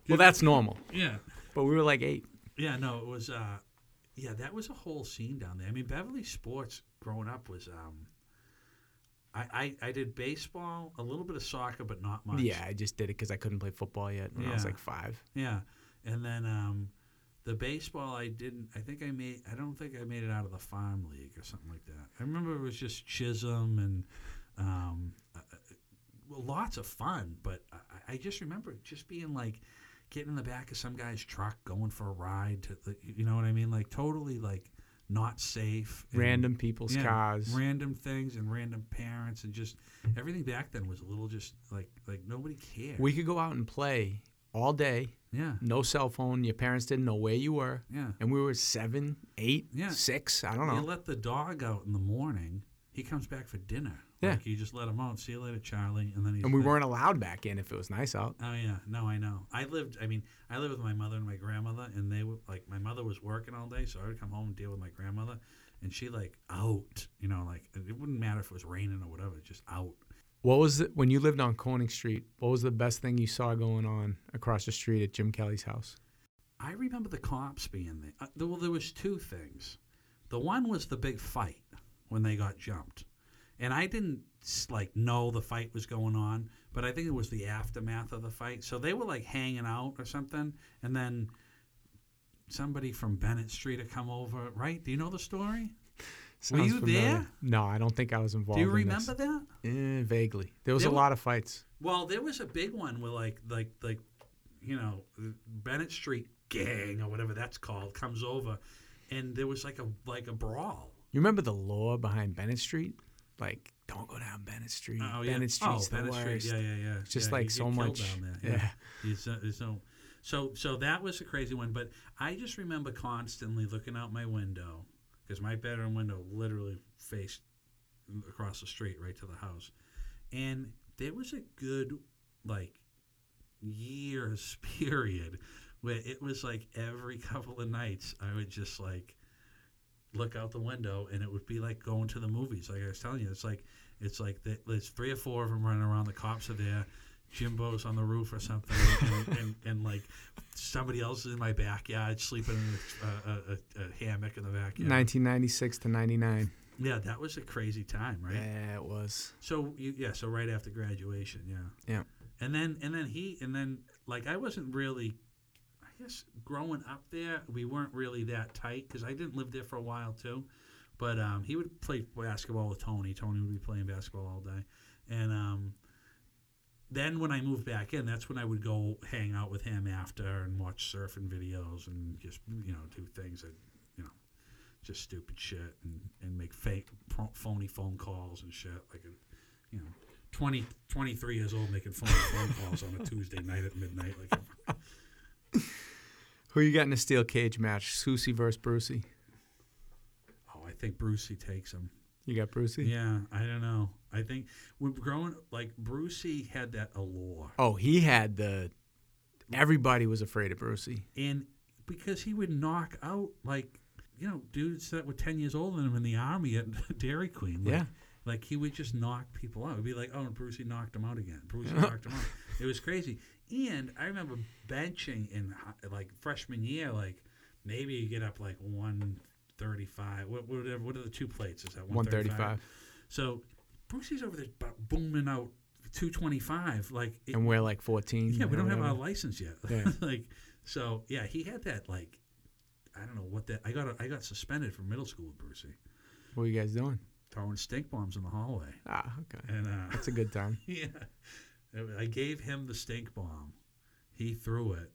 Well, that's normal, yeah, but we were like eight. yeah. No, it was. uh Yeah, that was a whole scene down there. I mean, Beverly sports growing up was. um I, I, I did baseball, a little bit of soccer, but not much. Yeah, I just did it because I couldn't play football yet when I was like five. Yeah, and then um, the baseball I didn't. I think I made. I don't think I made it out of the farm league or something like that. I remember it was just Chisholm and um, uh, uh, well, lots of fun. But I, I just remember just being like getting in the back of some guy's truck, going for a ride. To the, you know what I mean? Like totally like not safe. and- Random people's yeah, cars. random things, and random parents, and just everything back then was a little just like like nobody cared. We could go out and play all day, yeah no cell phone. Your parents didn't know where you were. yeah. And we were seven, eight, Yeah. six. I don't know. You let the dog out in the morning. He comes back for dinner. Yeah. Like you just let him out. See you later, Charlie. And then he's And we there. weren't allowed back in if it was nice out. Oh yeah, no, I know. I lived. I mean, I lived with my mother and my grandmother, and they would like my mother was working all day, so I would come home and deal with my grandmother, and she like out. You know, like it wouldn't matter if it was raining or whatever, just out. What was it when you lived on Corning Street? What was the best thing you saw going on across the street at Jim Kelly's house? I remember the cops being there. Uh, well, there was two things. The one was the big fight when they got jumped, and I didn't like know the fight was going on, but I think it was the aftermath of the fight. So they were like hanging out or something, and then somebody from Bennett Street had come over. Right? Do you know the story? Sounds you familiar. there? No, I don't think I was involved. Do you in remember this. that? Eh, vaguely. There was There a lot of fights. Well, there was a big one where like like like you know Bennett Street gang or whatever that's called comes over, and there was like a like a brawl. You remember the lore behind Bennett Street? Like, don't go down Bennett Street. Oh, yeah. Bennett Street's oh, the Bennett worst. Street. Yeah, yeah, yeah. It's just Yeah, like so much. down there. Yeah. Uh, there's no, so so that was a crazy one. But I just remember constantly looking out my window because my bedroom window literally faced across the street right to the house, and there was a good like years period where it was like every couple of nights I would just like look out the window and it would be like going to the movies. Like I was telling you it's like it's like the, there's three or four of them running around. The cops are there Jimbo's on the roof or something and, and, and, like somebody else is in my backyard sleeping in a, a, a, a hammock in the backyard 1996 to 99. yeah that was a crazy time right Yeah, it was. so you, yeah, so right after graduation, yeah. Yeah. And then and then he and then like I wasn't really, I guess growing up there we weren't really that tight because I didn't live there for a while too, but um, he would play basketball with Tony. Tony would be playing basketball all day, and um, then when I moved back in, that's when I would go hang out with him after and watch surfing videos and just you know do things that you know just stupid shit and, and make fake phony phone calls and shit like a, you know 20 23 years old making phony phone calls on a Tuesday night at midnight like Who you got in a steel cage match? Susie versus Brucey. oh I think Brucey takes him You got Brucey? yeah I don't know I think when growing like Brucey had that allure Oh, he had the. Everybody was afraid of Brucey. and because he would knock out like you know dudes that were 10 years older than him in the army at Dairy Queen like, Yeah. like he would just knock people out it'd be like oh and Brucey knocked him out again Brucey knocked him out it was crazy and I remember benching in like freshman year like maybe you get up like 135 what, what, are, what are the two plates is that 135. so Brucey's over there booming out 225 like it- And we're like 14. yeah, we don't have our license yet. Yeah. like, so yeah, he had that like, I don't know what that. I got I got suspended from middle school with Brucey, What are you guys doing? throwing stink bombs in the hallway, Ah, okay. and uh, That's a good time. yeah, I gave him the stink bomb. He threw it,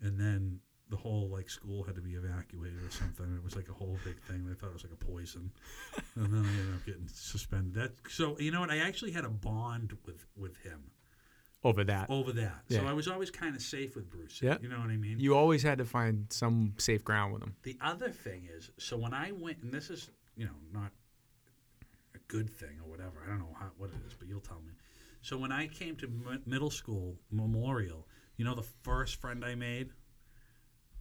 and then the whole like school had to be evacuated or something. It was like a whole big thing. They thought it was like a poison, and then I ended up getting suspended. That so you know what? I actually had a bond with with him Over that. over that. So I was always kind of safe with Bruce. Yeah. You know what I mean? You always had to find some safe ground with him. the other thing is, so when I went, and this is, you know, not a good thing or whatever. I don't know how, what it is, but you'll tell me. So when I came to m- middle school memorial, you know, the first friend I made,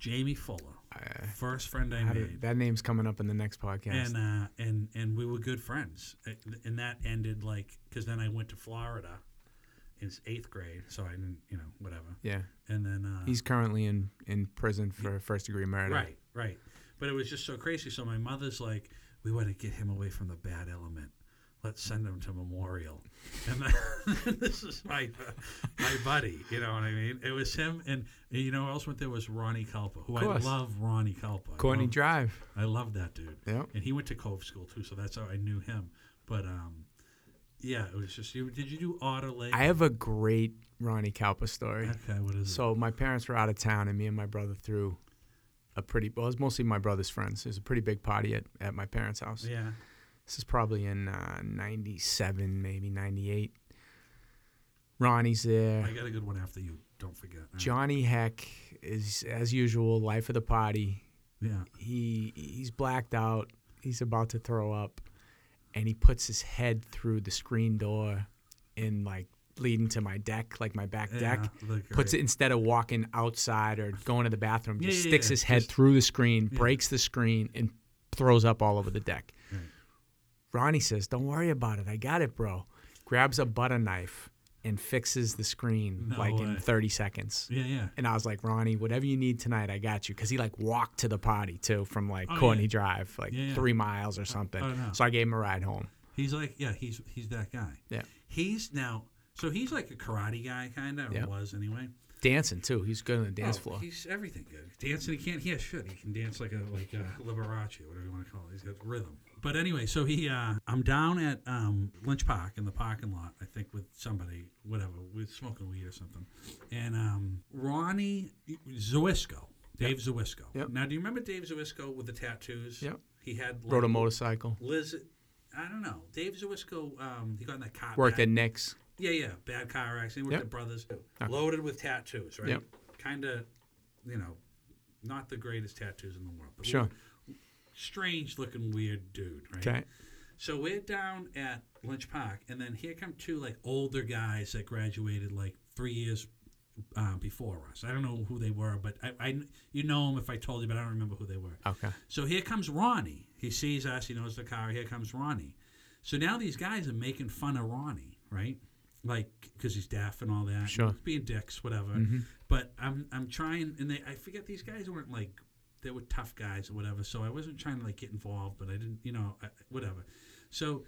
Jamie Fuller, Uh, first friend I made. did- that name's coming up in the next podcast. and uh, and and we were good friends, Uh, and that ended like because then I went to Florida in eighth grade, so I didn't, you know, whatever. yeah. And then uh, He's currently in, in prison for first degree murder. Right, right. But it was just so crazy. So my mother's like, we want to get him away from the bad element. Let's send him to Memorial. And this is my my buddy. You know what I mean? It was him, and, you know who else went there was Ronnie Culpa, who I love. Ronnie Culpa. I Courtney love- Drive. I love that dude. Yep. And he went to Cove School too, so that's how I knew him. But um, yeah, it was just you. Did you do Otter Lake? I have a great Ronnie Kalpa story. okay, what is it? So my parents were out of town, and me and my brother threw a pretty. Well, it was mostly my brother's friends. It was a pretty big party at, at my parents' house. Yeah. This is probably in uh, '97, maybe '98. Ronnie's there. I got a good one after you. Don't forget. Johnny Heck is, as usual, life of the party. Yeah. He he's blacked out. He's about to throw up, and he puts his head through the screen door, in like leading to my deck, like my back deck. Look Puts it instead of walking outside or going to the bathroom, Yeah, just yeah, sticks yeah, his head just- through the screen, breaks the screen, and throws up all over the deck. Right. Ronnie says, "Don't worry about it. I got it, bro." Grabs a butter knife and fixes the screen No like in 30 seconds. Yeah, yeah. And I was like, Ronnie, whatever you need tonight, I got you. Because he like walked to the party too from like Oh, Courtney yeah. Drive, like Yeah, yeah. three miles or something. oh, no. So I gave him a ride home. He's like, yeah, he's he's that guy. Yeah. He's now, so he's like a karate guy, kind of, or Yeah. was anyway. Dancing too. He's good on the dance Oh, floor. He's everything good. Dancing, he can't. Yeah, should he can dance like a like a Liberace, whatever you want to call it. He's got rhythm. But anyway, so he, uh, I'm down at um, Lynch Park in the parking lot, I think, with somebody, whatever, with smoking weed or something, and um, Ronnie Zawisco, Dave Zawisco. Yep. Now, do you remember Dave Zawisco with the tattoos? Yep. He had Rode a motorcycle. Liz, I don't know. Dave Zawisco, um, he got in that car. Worked bad- at Nick's. Yeah, yeah. Bad car accident. He worked Yep. at Brothers. Okay. Loaded with tattoos, right? Yep. Kind of, you know, not the greatest tattoos in the world. But Sure. Strange looking, weird dude, right? Okay. So we're down at Lynch Park, and then here come two like older guys that graduated like three years uh, before us. I don't know who they were, but I, I, you know them if I told you, but I don't remember who they were. Okay. So here comes Ronnie. He sees us. He knows the car. Here comes Ronnie. So now these guys are making fun of Ronnie, right? Like because he's deaf and all that. Sure. Being dicks, whatever. Mm-hmm. But I'm I'm trying, and they I forget these guys weren't like they were tough guys or whatever. So I wasn't trying to like get involved, but I didn't, you know, I, whatever. So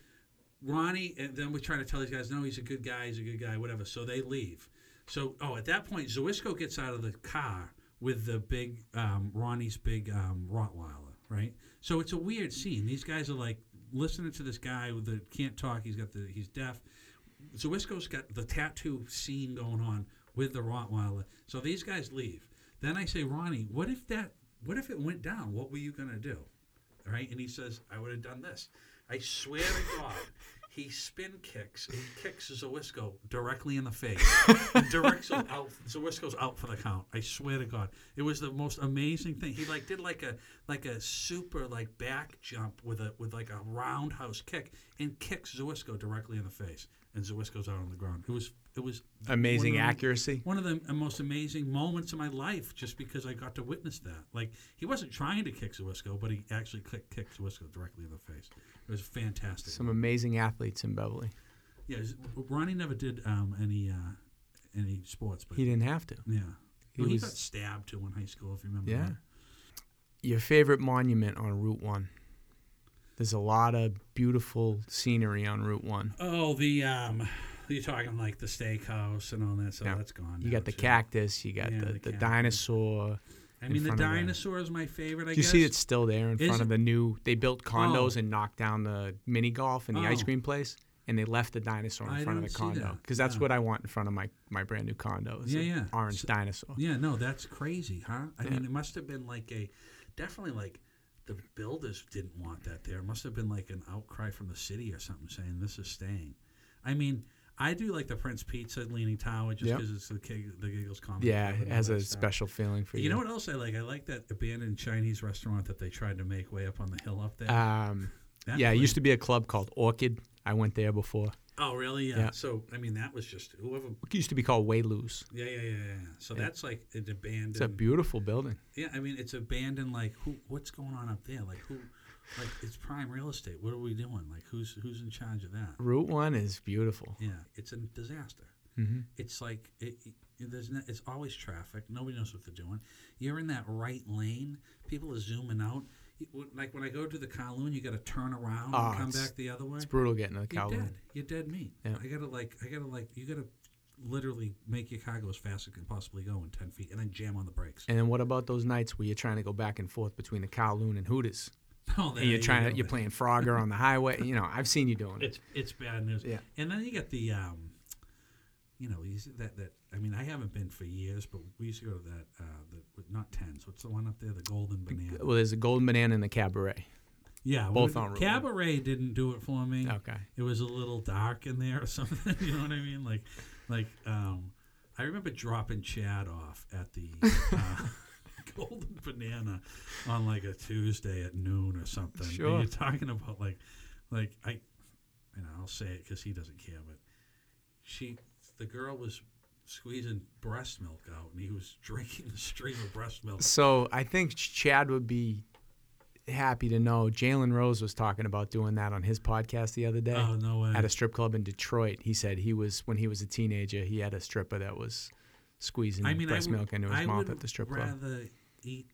Ronnie, and then we're trying to tell these guys, no, he's a good guy, he's a good guy, whatever. So they leave. So oh, at that point, Zawisco gets out of the car with the big um, Ronnie's big um, Rottweiler, right? So it's a weird scene. These guys are like listening to this guy the can't talk. He's got the he's deaf. Zawisco's got the tattoo scene going on with the Rottweiler. So these guys leave. Then I say, Ronnie, what if that? What if it went down? What were you gonna do? Right? And he says, I would have done this. I swear to God. He spin kicks. He kicks Zawisco directly in the face. and directs him out. Zawisco's out for the count. I swear to God, it was the most amazing thing. He like did like a like a super like back jump with a with like a roundhouse kick and kicks Zawisco directly in the face. And Zawisco's out on the ground. It was it was Amazing one the- accuracy. one of the most amazing moments of my life just because I got to witness that. Like, he wasn't trying to kick Zawisco, but he actually kicked, kicked Zawisco directly in the face. It was fantastic. Some amazing athletes in Beverly. yeah, Ronnie never did um, any uh, any sports, but He didn't have to. yeah. he Well, he got stabbed too in high school, if you remember. Yeah. that. Your favorite monument on Route One? There's a lot of beautiful scenery on Route One. Oh, the um, you're talking like the steakhouse and all that. So Yeah. that's gone. You got the too. cactus. You got Yeah, the, the the, dinosaur. I mean, the of the- dinosaur is my favorite. I Do you guess. see it's still there in Is front it? of the new? They built condos Oh. and knocked down the mini golf and the ice Oh. cream place, and they left the dinosaur in I front of the condo that. because that's Yeah. what I want in front of my my brand new condo. Yeah, yeah. Orange So- dinosaur. Yeah, no, that's crazy, huh? I Yeah. mean, it must have been like a, definitely like, the builders didn't want that there. It must have been like an outcry from the city or something saying this is staying. I mean, I do like the Prince Pizza Leaning Tower just Yep. because it's the Keg- the Giggles Comedy Yeah, it has a stuff. special feeling for you. You know what else I like? I like that abandoned Chinese restaurant that they tried to make way up on the hill up there. Um, yeah, it used to be a club called Orchid. I went there before. Oh, really? Yeah. Yeah. So, I mean, that was just whoever. It used to be called Weylu's. Yeah, yeah, yeah, yeah. So Yeah. that's like an abandoned. It's a beautiful building. Yeah, I mean, it's abandoned. Like, who? What's going on up there? Like, who? Like, it's prime real estate. What are we doing? Like, who's who's in charge of that? Route One is beautiful. Yeah, it's a disaster. hmm It's like it, it, there's no, it's always traffic. Nobody knows what they're doing. You're in that right lane. People are zooming out. You- Like when I go to the Kowloon, you got to turn around Oh, and come back the other way. It's brutal getting to the You're dead. You're dead meat. Yeah. I gotta like. I gotta like. You gotta literally make your car go as fast as it can possibly go in ten feet, and then jam on the brakes. And then what about those nights where you're trying to go back and forth between the Kowloon and Hooters? Oh, And you're trying go. to you're playing Frogger on the highway. You know, I've seen you doing it. It's it's bad news. Yeah. And then you get the um, you know, you see that that I mean, I haven't been for years, but we used to go to that uh, the not tens. What's the one up there? The Golden Banana. Well, there's a Golden Banana and the Cabaret. yeah, both we- on. Cabaret didn't do it for me. Okay. It was a little dark in there or something. you know what I mean? Like, like um, I remember dropping Chad off at the. Uh, Golden Banana on like a Tuesday at noon or something. And Sure. you're talking about like, like I, you know, I'll say it because he doesn't care, but she, the girl was squeezing breast milk out, and he was drinking the stream of breast milk. So I think Chad would be happy to know Jalen Rose was talking about doing that on his podcast the other day Oh no way! at a strip club in Detroit. He said he was when he was a teenager, he had a stripper that was squeezing I mean, breast I would, milk into his I mouth would at the strip club. rather eat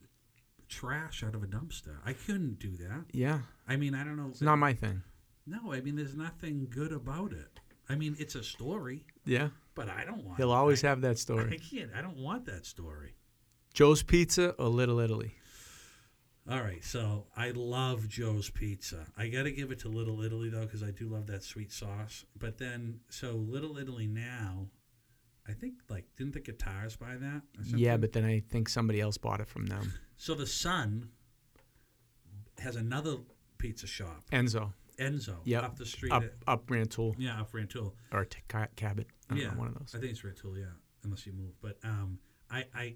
trash out of a dumpster. I couldn't do that. Yeah, I mean, I don't know. it's not my thing. no, I mean, there's nothing good about it. I mean, it's a story, Yeah, but I don't want. he'll always I, have that story. I can't. I don't want that story. Joe's Pizza or Little Italy? All right, so I love Joe's Pizza. I got to give it to Little Italy though, because I do love that sweet sauce. But then, so Little Italy now, I think like didn't the guitars buy that? Or something? Yeah, but then I think somebody else bought it from them. so the son has another pizza shop, Enzo, Enzo, Yep. up the street. up at- up Rantoul yeah, up Rantoul. or T- Cabot. I yeah, know, one of those. I think it's Rantoul. Yeah, unless you move. But um, I I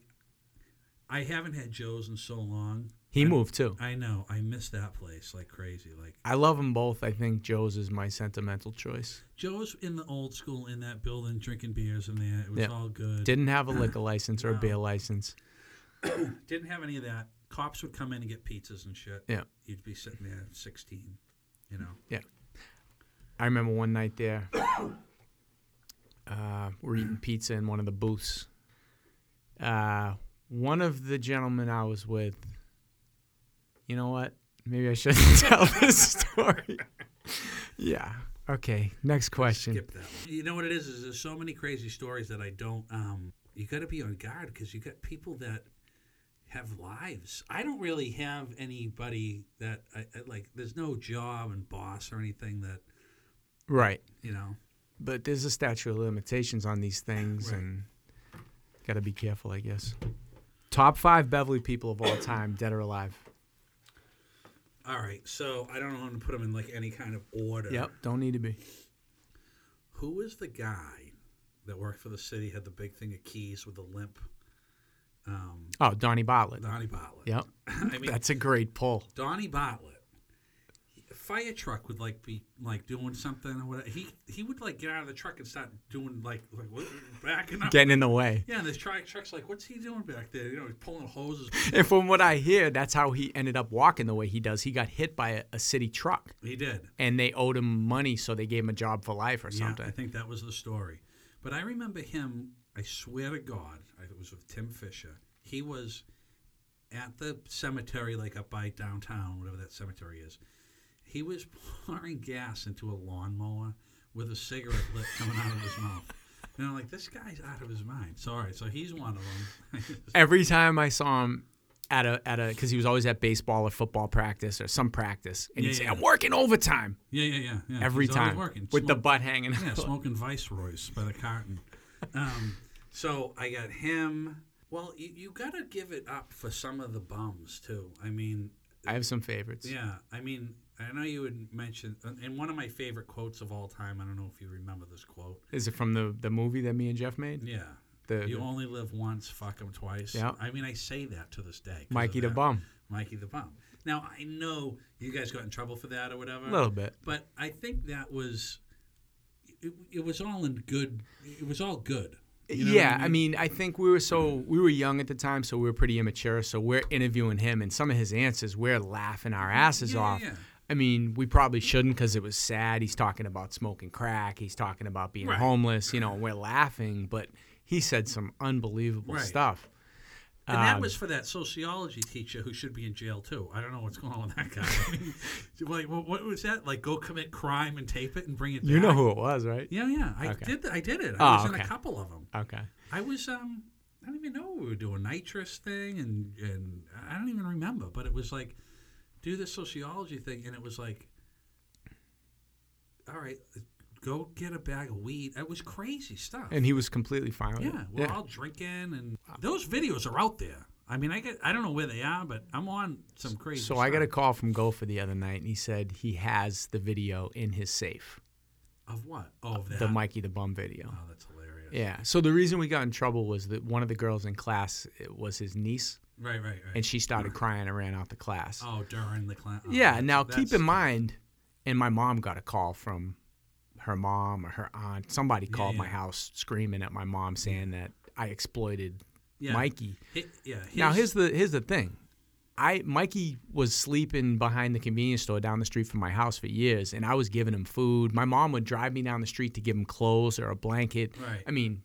I haven't had Joe's in so long. He I- moved too. I know. I miss that place like crazy. Like I love them both. I think Joe's is my sentimental choice. Joe's in the old school in that building drinking beers in there. It was Yeah. all good. Didn't have a liquor license or a No. beer license. Didn't have any of that. Cops would come in and get pizzas and shit. Yeah. You'd be sitting there at 16, you know. I remember one night there, uh, we're eating pizza in one of the booths. Uh, one of the gentlemen I was with, you know what? Maybe I shouldn't tell this story. yeah. Okay. Next question. Skip that. One. You know what it is? Is there's so many crazy stories that I don't. Um, you got to be on guard because you got people that have lives. I don't really have anybody that I, I like. There's no job and boss or anything that Right. you know. but there's a statute of limitations on these things, Right. and got to be careful, I guess. Top five Beverly people of all time, dead or alive. All right, so I don't know how to put them in like any kind of order. Yep, don't need to be. Who was the guy that worked for the city, had the big thing of keys with the limp? Um, Oh, Donnie Bartlett. Donnie Bartlett. Yep, I mean, that's a great pull. Donnie Bartlett. Fire truck would like be like doing something or whatever. He he would like get out of the truck and start doing like like what, backing up. Getting in the way. yeah, and this truck truck's like, what's he doing back there? You know, he's pulling hoses. And from what I hear, that's how he ended up walking the way he does. He got hit by a, a city truck, He did. and they owed him money, so they gave him a job for life or Yeah, I think that was the story. But I remember him. I swear to God, I- it was with Tim Fisher. He was at the cemetery, like up by downtown, whatever that cemetery is. He was pouring gas into a lawnmower with a cigarette lit coming out of his mouth. And I'm like, this guy's out of his mind. Sorry, so he's one of them. Every time I saw him at a at a because he was always at baseball or football practice or some practice, and Yeah, he'd say, "I'm working overtime." yeah, yeah, yeah. yeah. Every He's time working. with the butt hanging. Yeah, smoking Viceroys by the carton. Um, so I got him. Well, you, you got to give it up for some of the bums too. I mean, I have some favorites. yeah. I mean, I know you had mentioned, uh, and one of my favorite quotes of all time. I don't know if you remember this quote. Is it from the the movie that me and Jeff made? Yeah. The, You the only live once, fuck them twice. Yeah. I mean, I say that to this day. Mikey the. Bum. Mikey the Bum. Now, I know you guys got in trouble for that or whatever. A little bit. But I think that was, it, it was all in good, it was all good. You know yeah, what I mean, I think we were so we were young at the time, so we were pretty immature. So we're interviewing him, and some of his answers, we're laughing our asses Yeah, off. yeah. I mean, we probably shouldn't because it was sad. He's talking about smoking crack. He's talking about being Right. homeless. You know, and we're laughing, but he said some unbelievable Right. stuff. And that Um, was for that sociology teacher who should be in jail too. I don't know what's going on with that guy. I mean, like, what, what was that? Like, go commit crime and tape it and bring it. You know who it was, right? Yeah, yeah. I Okay. did. I did it. I Oh, was in a couple of them. Okay. I was. Um, I don't even know we were doing nitrous thing, and and I don't even remember. But it was like, do this sociology thing, and it was like, all right, go get a bag of weed. It was crazy stuff. And he was completely fine with Yeah, it. we're all drinking, and those videos are out there. I mean, I get, I don't know where they are, but I'm on some crazy. So I got a call from Gopher the other night, and he said he has the video in his safe, of what? Oh, of that. the Mikey the Bum video. Oh, that's hilarious. Yeah. So the reason we got in trouble was that one of the girls in class it was his niece, Right, right, right. and she started crying and ran out the class. oh, during the class. Oh, yeah. Now keep in mind, and my mom got a call from her mom or her aunt. Somebody called my yeah. house screaming at my mom mm. saying that I exploited yeah. Mikey. Yeah. Now here's the here's the thing. I Mikey was sleeping behind the convenience store down the street from my house for years, and I was giving him food. My mom would drive me down the street to give him clothes or a blanket. Right. I mean,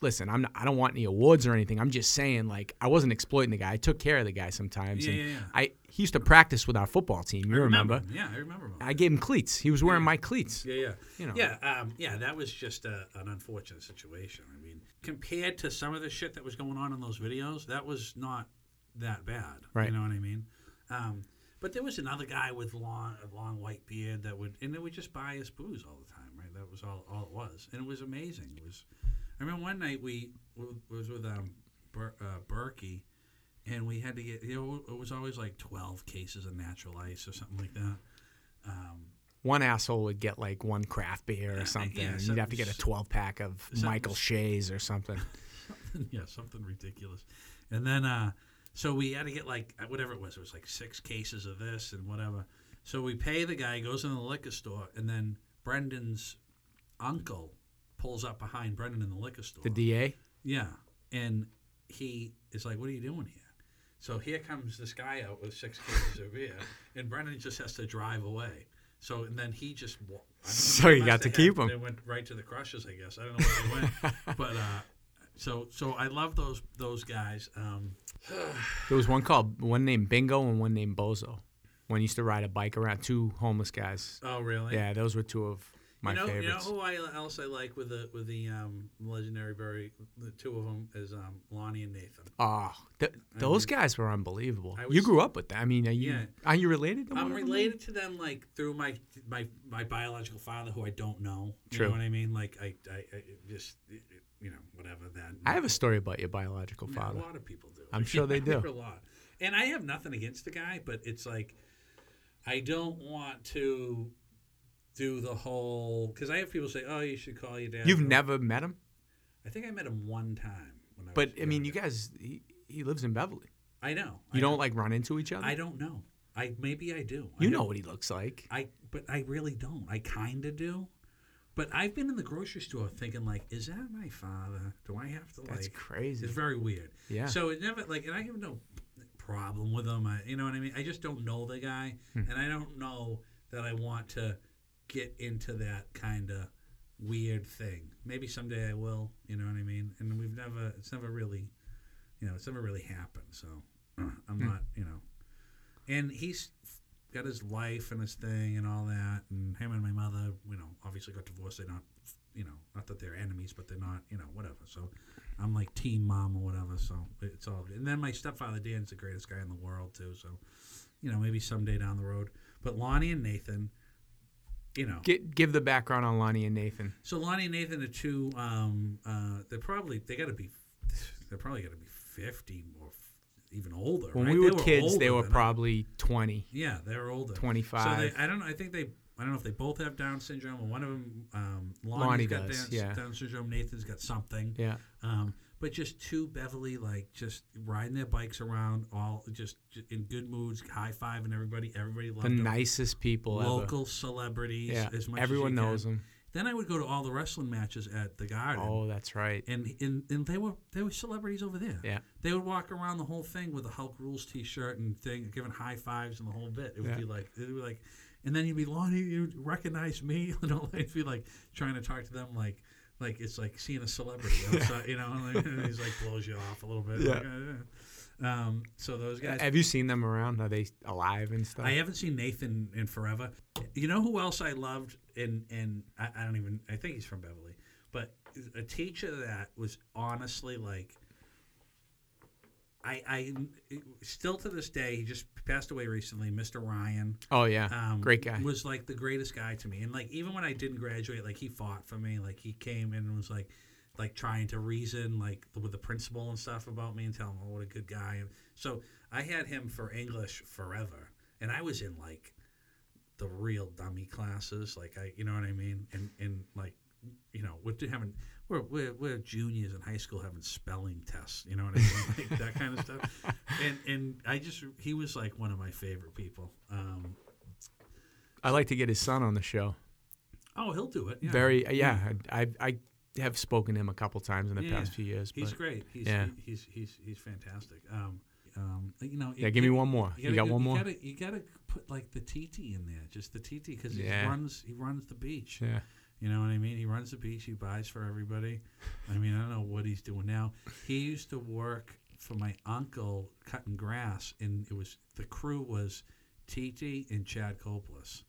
listen, I'm not, I don't want any awards or anything. I'm just saying, like, I wasn't exploiting the guy. I took care of the guy sometimes. Yeah, yeah, yeah. I he used to practice with our football team. You I remember? him. Yeah, I remember him. I gave him cleats. He was wearing my cleats. Yeah, yeah, You know. yeah, um, yeah. That was just a, an unfortunate situation. I mean, compared to some of the shit that was going on in those videos, that was not that bad. Right. You know what I mean? Um, but there was another guy with long, a long white beard that would, and they would just buy us booze all the time. Right. That was all, all it was, and it was amazing. It was. I remember one night we was with um, Ber, uh, Berkey, and we had to get. You know, it was always like twelve cases of natural ice or something like that. Um, One asshole would get like one craft beer or something. yeah, You'd have to get a 12 pack of Michael Shea's or something. yeah, something ridiculous. And then, uh, so we had to get like uh, whatever it was. It was like six cases of this and whatever. So we pay the guy, goes into the liquor store, and then Brendan's uncle pulls up behind Brendan in the liquor store. The DA. yeah, and he is like, "What are you doing here?" So here comes this guy out with six cases of beer, and Brendan just has to drive away. So and then he just wa- So you got to keep had- 'em. They went right to the crushes, I guess. I don't know where they went, but uh, so so I love those those guys. Um, There was one called one named Bingo and one named Bozo. One used to ride a bike around. Two homeless guys. oh really? Yeah, those were two of my you know, favorites. You know who I else I like with the with the um, legendary Berry? The two of them is um, Lonnie and Nathan. Oh, th- those mean, guys were unbelievable. I you grew up with them. I mean, are you Yeah. are you related to I'm related to them like through my my my biological father, who I don't know. You True. know what I mean? Like I, I, I just you know whatever that. I have a story about your biological Yeah, father. a lot of people do. I'm sure they do. A lot. And I have nothing against the guy, but it's like I don't want to do the whole because I have people say, "Oh, you should call your dad." You've never met him, I think I met him one time. When I but I mean, you guys. He, he lives in Beverly. I know. You I don't know. like run into each other. I don't know. I maybe I do. I You know what he looks like. I but I really don't. I kind of do. But I've been in the grocery store thinking like, is that my father? Do I have to That's like? crazy. It's very weird. Yeah. So it never like, and I have no problem with him. I, you know what I mean? I just don't know the guy, Hmm. and I don't know that I want to get into that kind of weird thing. Maybe someday I will. You know what I mean? And we've never. It's never really. You know, it's never really happened. So I'm Hmm. not. You know. And he's got his life and his thing and all that. And him and my mother, you know, obviously got divorced. They're not, you know, not that they're enemies, but they're not, you know, whatever. So I'm like team mom or whatever. So it's all good. And then my stepfather Dan's the greatest guy in the world too. So, you know, maybe someday down the road. But Lonnie and Nathan, you know, Get, give the background on Lonnie and Nathan. so Lonnie and Nathan are two. Um, uh, they're probably they got to be, they're probably got to be fifty or f- even older. When right? we They were kids, they were than I- probably 20, yeah, they're older. 25. So they, I don't. I think they. I don't know if they both have Down syndrome or one of them. Um, Lonnie's Lonnie got does, Down, yeah. Down syndrome. Nathan's got something. yeah. Um, but just two Beverly, like just riding their bikes around, all just, just in good moods, high fiving everybody. Everybody loved The them. nicest people Local ever. celebrities. Yeah. as much Everyone as you knows can. them. Then I would go to all the wrestling matches at the Garden. Oh, that's right. And, and and they were they were celebrities over there. Yeah. They would walk around the whole thing with a Hulk Rules T-shirt and thing, giving high fives and the whole bit. It would Yeah. be like it would be like, and then you'd be Lonnie, you'd recognize me, and all that. It'd be like trying to talk to them like like it's like seeing a celebrity, outside, you know. Like, he's like blows you off a little bit. Yeah. Like, uh, um. So those guys. Have you seen them around? Are they alive and stuff? I haven't seen Nathan in forever. You know who else I loved, and and I, I don't even. I think he's from Beverly, but a teacher that was honestly like. I, I still to this day he just passed away recently mr ryan. Oh, yeah. um, Great guy. was like the greatest guy to me. And like even when i didn't graduate like he fought for me. Like he came in and was like like trying to reason like with the principal and stuff about me and tell him oh what a good guy. And so i had him for english forever. And i was in like the real dummy classes. Like i you know what i mean? And and like you know do- having we're, we're, we're juniors in high school having spelling tests you know what i mean like that kind of stuff and and i just he was like one of my favorite people um I like to get his son on the show. Oh, he'll do it. Yeah. Very, yeah. I, I have spoken to him a couple times in the Yeah. past few years. He's but great. He's yeah. he- he's he's he's fantastic. Um, um, you know. Yeah, give me one more. You got go- one more? You gotta, you gotta put like the TT in there, just the TT, because Yeah. he runs he runs the beach. Yeah. You know what I mean? He runs the beach. He buys for everybody. I mean, I don't know what he's doing now. He used to work for my uncle cutting grass, and it was the crew was TT and Chad Copeless,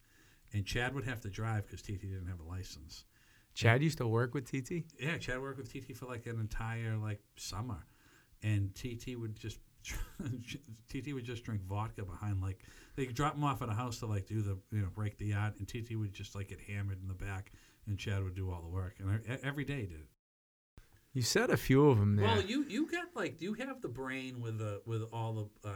and Chad would have to drive because TT didn't have a license. Chad used to work with TT. Yeah, Chad worked with TT for like an entire like summer, and TT would just TT would just drink vodka behind like they could drop him off at a house to like do the you know break the yacht, and TT would just like get hammered in the back, and Chad would do all the work, and I, every day he did. it. You said a few of them there. Well, you you got like you have the brain with the with all the. Uh,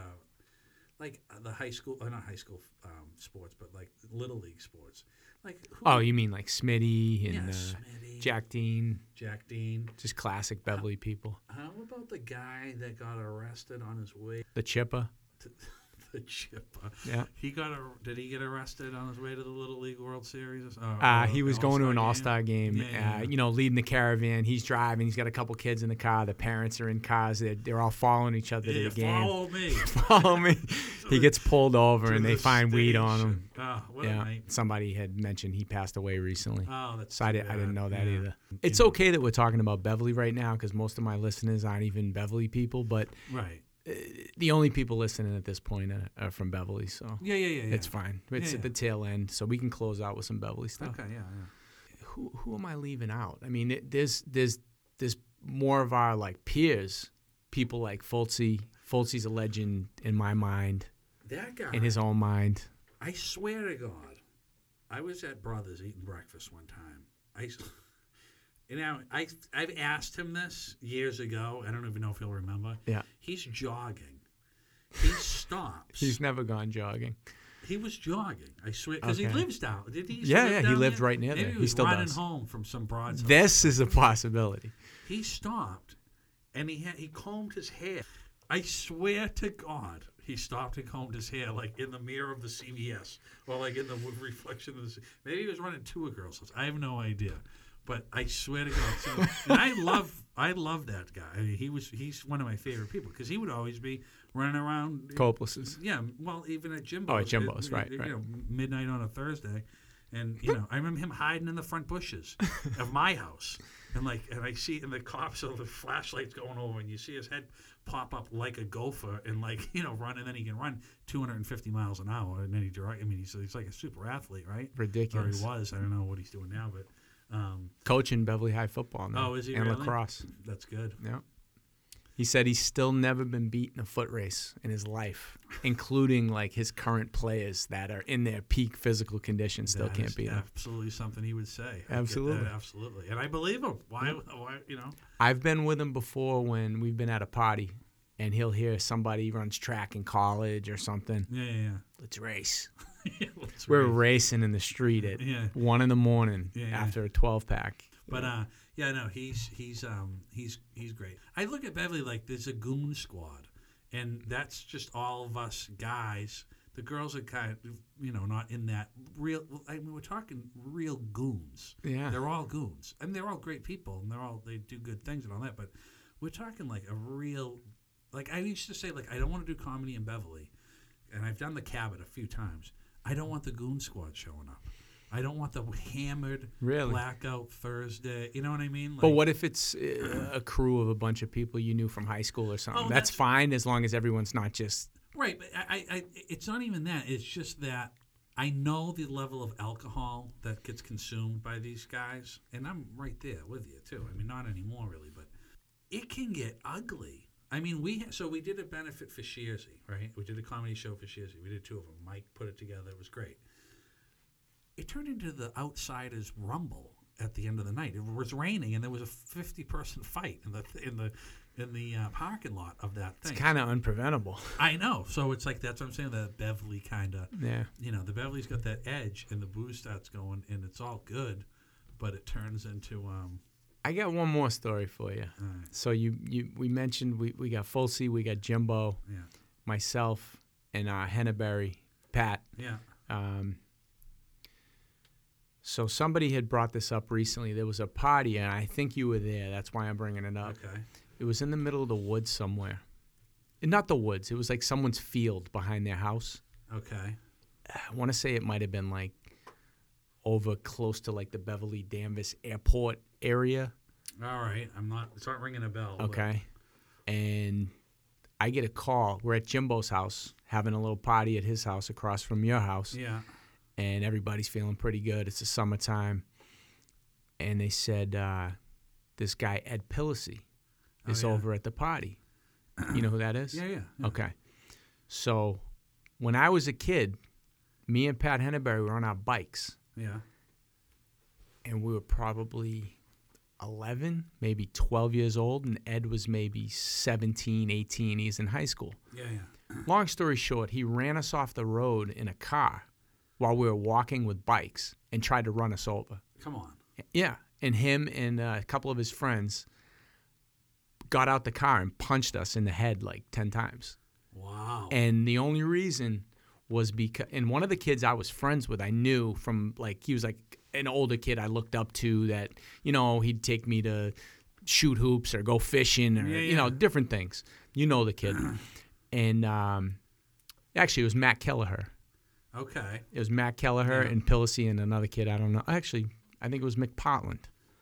like uh, the high school, uh, not high school um, sports, but like little league sports. Like who, oh, you mean like Smitty and yeah, uh, Smitty, Jack Dean? Jack Dean. Just classic Beverly people. How about the guy that got arrested on his way The Chipper. to the chipper? Yeah. He got a. Did he get arrested on his way to the Little League World Series? Or, Uh, or he the was going to an All All-Star Star game. Yeah, yeah, uh, yeah. you know, leading the caravan. He's driving. He's got a couple kids in the car. The parents are in cars. They're, they're all following each other Yeah, to the game. follow me. Follow me. He gets pulled over and they the find weed on him. Oh, what Yeah. Somebody had mentioned he passed away recently. Oh, that's. So I, too di- I didn't know that either. It's okay that we're talking about Beverly right now because most of my listeners aren't even Beverly people, but Right. The only people listening at this point are, are from Beverly, so Yeah, yeah, yeah. yeah. it's fine. It's Yeah, at the tail end, so we can close out with some Beverly stuff. Okay, yeah, yeah. who who am I leaving out? I mean, it, there's there's there's more of our like peers, people like Fultzy. Fultzy's a legend in my mind, That guy. in his own mind. I swear to God, I was at Brothers eating breakfast one time. I, you know, I I've asked him this years ago. I don't even know if he'll remember. Yeah. He's jogging. He stops. He's never gone jogging. he was jogging. I swear, because he lives down. Did he? used to Yeah, live yeah, he down lived right near Maybe there. He He was still running does. home from some broads. This is a possibility. He stopped, and he had, he combed his hair. I swear to God, he stopped and combed his hair like in the mirror of the CVS, or like in the reflection of the. C- Maybe he was running to a girl's house. I have no idea, but I swear to God. So, and I love, I love that guy. I mean, he was, he's one of my favorite people because he would always be running around. Copeless's. Yeah, well, even at Jimbo's. Oh, at Jimbo's, it- right, you right. know, midnight on a Thursday, and you know, I remember him hiding in the front bushes of my house, and like, and I see, and the cops, so the flashlights going over, and you see his head pop up like a gopher, and like, you know, run, and then he can run 250 miles an hour in any direction. I mean, he's, he's like a super athlete, right? Ridiculous. Or he was. I don't know what he's doing now, but um, Coaching Beverly High football now. Oh, is he And really? lacrosse. that's good. Yeah. He said he's still never been beat in a foot race in his life, including like his current players that are in their peak physical condition still That can't beat him. Absolutely something he would say. I Absolutely. absolutely, and I believe him. Why? Why? You know. I've been with him before when we've been at a party and he'll hear somebody runs track in college or something. Yeah, Yeah, yeah, Let's race. Yeah. We're raise- racing in the street at Yeah. one in the morning Yeah, after a 12 pack. But uh, yeah, no, he's he's um he's he's great. I look at Beverly like there's a goon squad, and that's just all of us guys. The girls are kind of you know not in that real. I mean, we're talking real goons. Yeah. they're all goons, and they're all great people, and they're all they do good things and all that. But we're talking like a real. Like I used to say, like I don't want to do comedy in Beverly, and I've done the Cabot a few times. I don't want the goon squad showing up. I don't want the hammered Really? blackout Thursday. You know what I mean? Like, But what if it's uh, a crew of a bunch of people you knew from high school or something? Oh, that's, that's- fine as long as everyone's not just. Right, but I, I, I, it's not even that. It's just that I know the level of alcohol that gets consumed by these guys, and I'm right there with you too. I mean, not anymore really, but it can get ugly. I mean, we so we did a benefit for Shearsy, right? We did a comedy show for Shearsy. We did two of them. Mike put it together. It was great. It turned into the Outsiders Rumble at the end of the night. It was raining, and there was a fifty-person fight in the in the in the uh, parking lot of that thing. It's kind of unpreventable. I know. So it's like that's what I'm saying. The Beverly kind of, Yeah. you know, the Beverly's got that edge, and the booze starts going, and it's all good, but it turns into um. I got one more story for you. right, So you, you we mentioned we, we got Fultzy, we got Jimbo, yeah, myself, and uh, Henneberry, Pat. yeah. Um, so somebody had brought this up recently. There was a party, and I think you were there. That's why I'm bringing it up. Okay. It was in the middle of the woods somewhere. Not the woods. It was like someone's field behind their house. Okay. I want to say it might have been like over close to like the Beverly Danvers Airport area. All right. I'm not. It's not ringing a bell. but- Okay. And I get a call. We're at Jimbo's house having a little party at his house across from your house. Yeah. And everybody's feeling pretty good. It's the summertime. And they said, uh, this guy, Ed Pillacy, is Oh, yeah. over at the party. You know who that is? Yeah. Yeah. yeah. Okay. So when I was a kid, me and Pat Henneberry were on our bikes, Yeah. and we were probably 11, maybe 12 years old, and Ed was maybe 17, 18. He's in high school. Yeah. Yeah. Long story short, he ran us off the road in a car while we were walking with bikes and tried to run us over. Come on. Yeah. And him and uh, a couple of his friends got out the car and punched us in the head like 10 times. Wow. And the only reason was because, and one of the kids I was friends with, I knew from like, he was like an older kid I looked up to that, you know, he'd take me to shoot hoops or go fishing or, Yeah, you know, different things. You know the kid. and um, actually, it was Matt Kelleher. okay. It was Matt Kelleher Yeah. and Pillacy and another kid. I don't know. Actually, I think it was McPotland.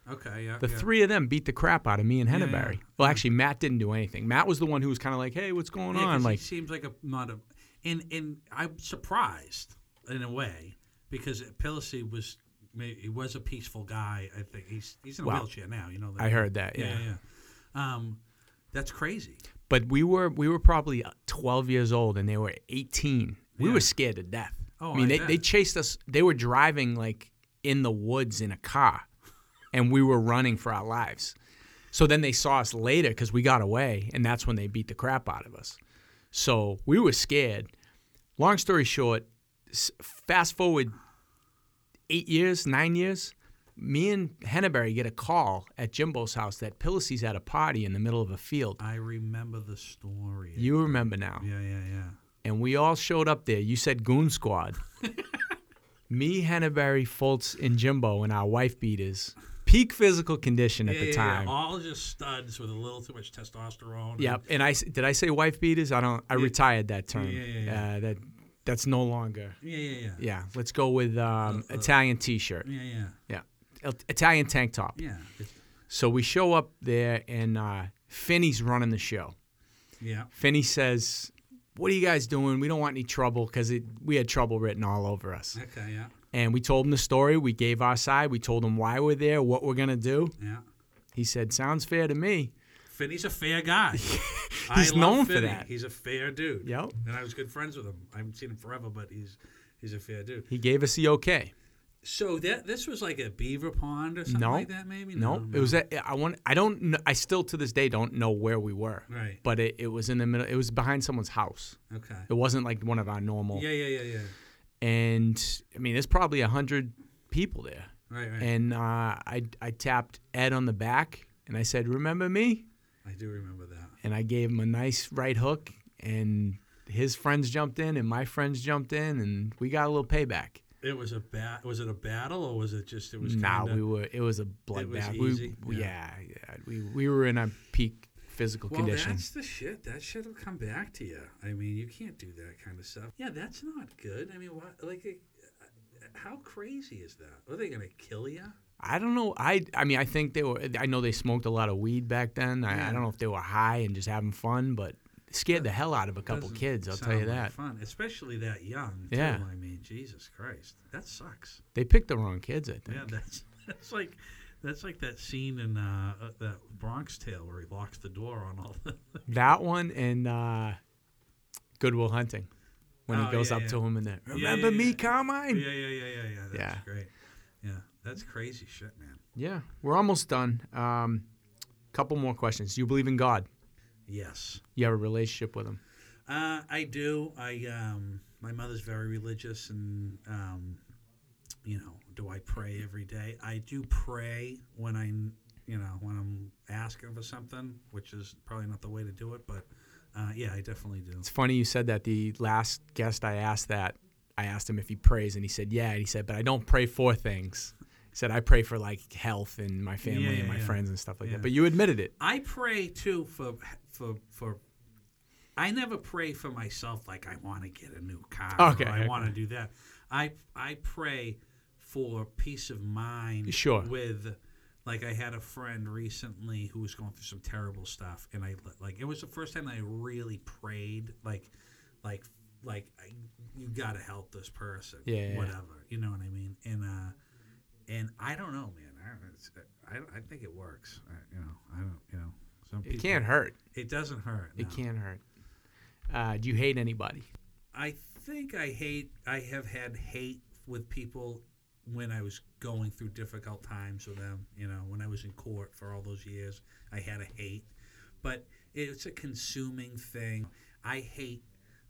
Okay. Yeah. The yeah. three of them beat the crap out of me and Yeah, Henneberry. yeah. Well, actually, Matt didn't do anything. Matt was the one who was kind of like, "Hey, what's going Yeah, on?" he Like, seems like a not a, and and I'm surprised in a way because Pillacy was he was a peaceful guy. I think he's he's in a wheelchair now. You know. that. I heard that. Yeah, Yeah. yeah. yeah. Um, that's crazy. But we were we were probably 12 years old and they were 18. We Yeah. were scared to death. Oh, I mean, I they, bet. they chased us. They were driving like in the woods in a car, and we were running for our lives. So then they saw us later because we got away, and that's when they beat the crap out of us. So we were scared. Long story short, fast forward eight years, nine years, me and Henneberry get a call at Jimbo's house that Pillacy's at a party in the middle of a field. I remember the story. You remember now. Yeah, yeah, yeah. and we all showed up there. You said Goon Squad. Me, Henneberry, Fultz, and Jimbo, and our wife beaters. Peak physical condition at yeah, the yeah, time. Yeah. All just studs with a little too much testosterone. Yep. And I did I say wife beaters? I don't. I retired that term. Yeah, yeah, yeah. Uh, that that's no longer. Yeah, yeah, yeah. Yeah. Let's go with um, Uh, uh, Italian T-shirt. Yeah, yeah. Yeah. Italian tank top. Yeah. It's- So we show up there, and uh, Finney's running the show. yeah. Finney says, "What are you guys doing? We don't want any trouble because we had trouble written all over us." Okay, yeah. And we told him the story. We gave our side. We told him why we're there, what we're gonna do. Yeah. He said, "Sounds fair to me." Finney's a fair guy. He's known for that. He's a fair dude. Yep. And I was good friends with him. I haven't seen him forever, but he's he's a fair dude. He gave us the okay. So that this was like a beaver pond or something No. like that, maybe. No, it was. At, I want. I don't. kn- I still to this day don't know where we were. Right. But it, it was in the middle. It was behind someone's house. Okay. It wasn't like one of our normal. Yeah, yeah, yeah, yeah. And I mean, there's probably a hundred people there. Right, right. And uh, I I tapped Ed on the back and I said, "Remember me?" I do remember that. and I gave him a nice right hook, and his friends jumped in, and my friends jumped in, and we got a little payback. It was a bat. Was it a battle or was it just? It was. Nah, kinda, we were. It was a bloodbath. We, yeah. yeah, yeah, we we were in a peak physical Well, condition. that's the shit. That shit will come back to you. I mean, you can't do that kind of stuff. Yeah, that's not good. I mean, what? Like, how crazy is that? Are they gonna kill you? I don't know. I I mean, I think they were. I know they smoked a lot of weed back then. I, Yeah. I don't know if they were high and just having fun, but scared the hell out of a couple kids. I'll tell you like that. Fun, especially that young. Yeah. I mean, Jesus Christ, that sucks. They picked the wrong kids. I think. Yeah, that's that's like that's like that scene in uh, uh, that Bronx Tale where he locks the door on all the. That one and uh, Good Will Hunting, when Oh, he goes yeah, up yeah. to him and. Yeah, Remember me. Carmine? yeah, yeah, yeah, yeah, yeah. That's Yeah. great. Yeah, that's crazy shit, man. Yeah, we're almost done. Um, couple more questions. Do you believe in God? Yes. You have a relationship with Him? Uh, I do. I um, my mother's very religious, and um, you know, do I pray every day? I do pray when I, you know, when I'm asking for something, which is probably not the way to do it, but uh, yeah, I definitely do. It's funny you said that. The last guest I asked that, I asked him if he prays, and he said, "Yeah." And he said, "But I don't pray for things." Said, "I pray for like health and my family Yeah, and my yeah. friends and stuff like Yeah. that." But you admitted it. I pray too for for for. I never pray for myself like I want to get a new car. Okay, or I okay. want to do that. I I pray for peace of mind. Sure. With like I had a friend recently who was going through some terrible stuff, and I like it was the first time that I really prayed like like like I, you got to help this person. Yeah. Whatever you know what I mean. And uh and I don't know, man. I don't, I, I think it works. I, you know, I don't. You know, some It can't hurt. It doesn't hurt. It can't hurt. Uh, do you hate anybody? I think I hate. I have had hate with people when I was going through difficult times with them. You know, when I was in court for all those years, I had a hate. But it's a consuming thing. I hate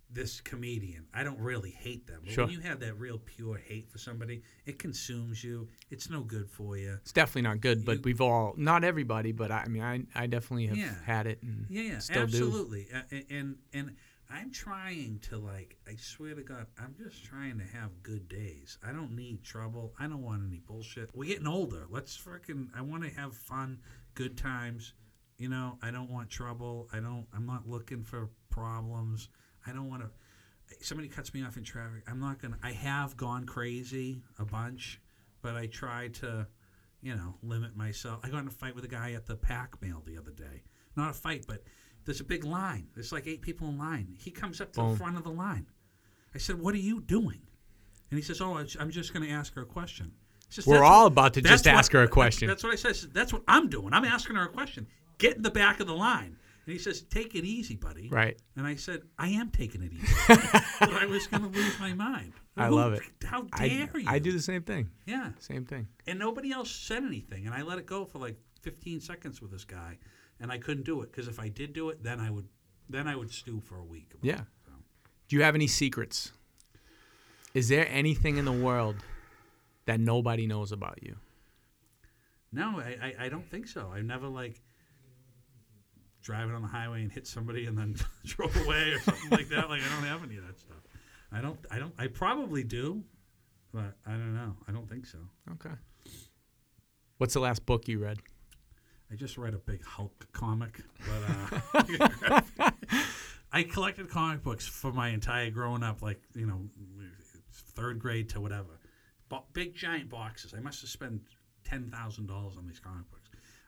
this comedian. I don't really hate them. But Sure. when you have that real pure hate for somebody, it consumes you. It's no good for you. It's definitely not good, but You- we've all not everybody, but I, I mean, I I definitely have Yeah. had it and Yeah, yeah, still do. absolutely. Uh, and, and and I'm trying to like. I swear to God, I'm just trying to have good days. I don't need trouble. I don't want any bullshit. We're getting older. Let's freaking. I want to have fun, good times. You know, I don't want trouble. I don't. I'm not looking for problems. I don't want to. Somebody cuts me off in traffic. I'm not gonna. I have gone crazy a bunch, but I try to you know, limit myself. I got in a fight with a guy at the pack mail the other day. Not a fight, but there's a big line. There's like eight people in line. He comes up to Boom. the front of the line. I said, "What are you doing?" And he says, "Oh, I'm just going to ask her a question." We're all what- about to just ask what- her a question. That's what I said. I said, That's what I'm doing. I'm asking her a question. Get in the back of the line. And he says, "Take it easy, buddy." Right. And I said, "I am taking it easy." but I was going to lose my mind. I Who- love it. How dare I, you? I do the same thing. Yeah. Same thing. And nobody else said anything, and I let it go for like 15 seconds with this guy, and I couldn't do it because if I did do it, then I would, then I would stew for a week. about Yeah. it, so. Do you have any secrets? Is there anything in the world that nobody knows about you? No, I, I, I don't think so. I never like driving on the highway and hit somebody and then drove away or something like that. Like I don't have any of that stuff. I don't. I don't. I probably do, but I don't know. I don't think so. Okay. What's the last book you read? I just read a big Hulk comic, but uh, I collected comic books for my entire growing up, like you know, third grade to whatever. Bo- big giant boxes. I must have spent ten thousand dollars on these comic books.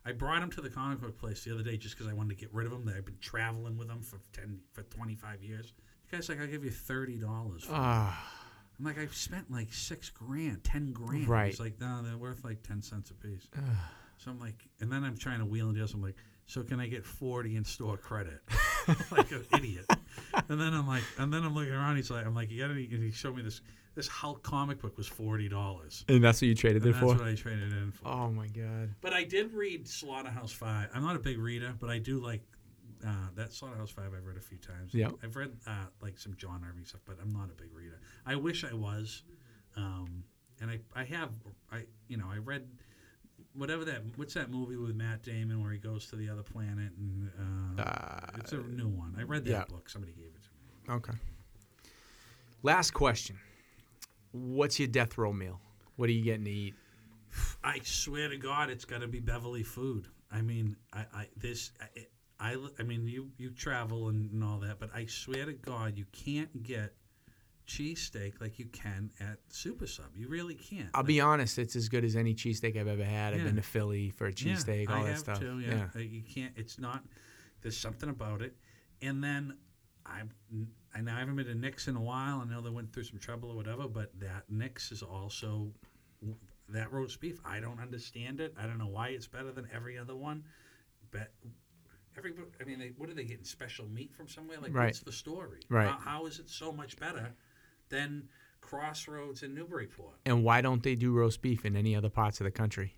I brought them to the comic book place the other day just because I wanted to get rid of them. That I've been traveling with them for ten for twenty five years. The guy's like, "I'll give you thirty dollars." Ah, I'm like, I've spent like six grand, ten grand. Right. He's like, no, they're worth like ten cents a piece. so I'm like, and then I'm trying to wheel and deal. So I'm like, so can I get forty in store credit? like an idiot. And then I'm like, and then I'm looking around. He's like, I'm like, you got any? And he showed me this. This Hulk comic book was forty dollars. and that's what you traded And it that's for? That's what I traded in for. Oh my god. But I did read Slaughterhouse Five. I'm not a big reader, but I do like uh, that Slaughterhouse Five. I've read a few times. Yeah, I've read uh, like some John Irving stuff, but I'm not a big reader. I wish I was, um, and I I have I you know I read whatever that what's that movie with Matt Damon where he goes to the other planet and uh, Uh, it's a new one. I read that yeah. book. Somebody gave it to me. okay. Last question. What's your death row meal? What are you getting to eat? I swear to God, it's got to be Beverly food. I mean, I, I this I, I, I mean, you you travel and, and all that, but I swear to God, you can't get cheesesteak like you can at Super Sub. You really can't. I'll be honest, it's as good as any cheesesteak I've ever had. I've been to Philly for a Yeah, cheesesteak, all I that have stuff. Too, yeah. Uh, you can't. It's not. There's something about it. And then I'm. I know I haven't been to Nick's in a while. I know they went through some trouble or whatever, but that Nick's is also that roast beef. I don't understand it. I don't know why it's better than every other one. But every. I mean, they, what are they getting? Special meat from somewhere? Like, Right. what's the story? Right. How, how is it so much better than Crossroads in Newburyport? And why don't they do roast beef in any other parts of the country?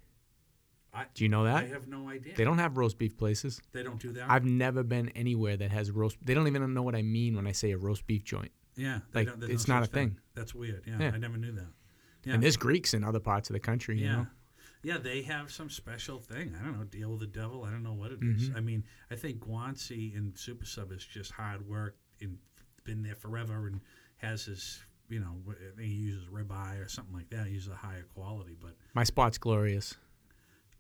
I, Do you know that? I have no idea. They don't have roast beef places. They don't do that. I've never been anywhere that has roast. They don't even know what I mean when I say a roast beef joint. Yeah, Like, it's no not a thing. That's weird. Yeah, Yeah. I never knew that. Yeah, And there's Greeks in other parts of the country. You yeah, know. yeah. They have some special thing. I don't know. Deal with the devil. I don't know what it is. Mm-hmm. I mean, I think Guancy and Super Sub is just hard work and been there forever and has his. You know, wh- I think he uses ribeye or something like that. He uses a higher quality, but My spot's glorious.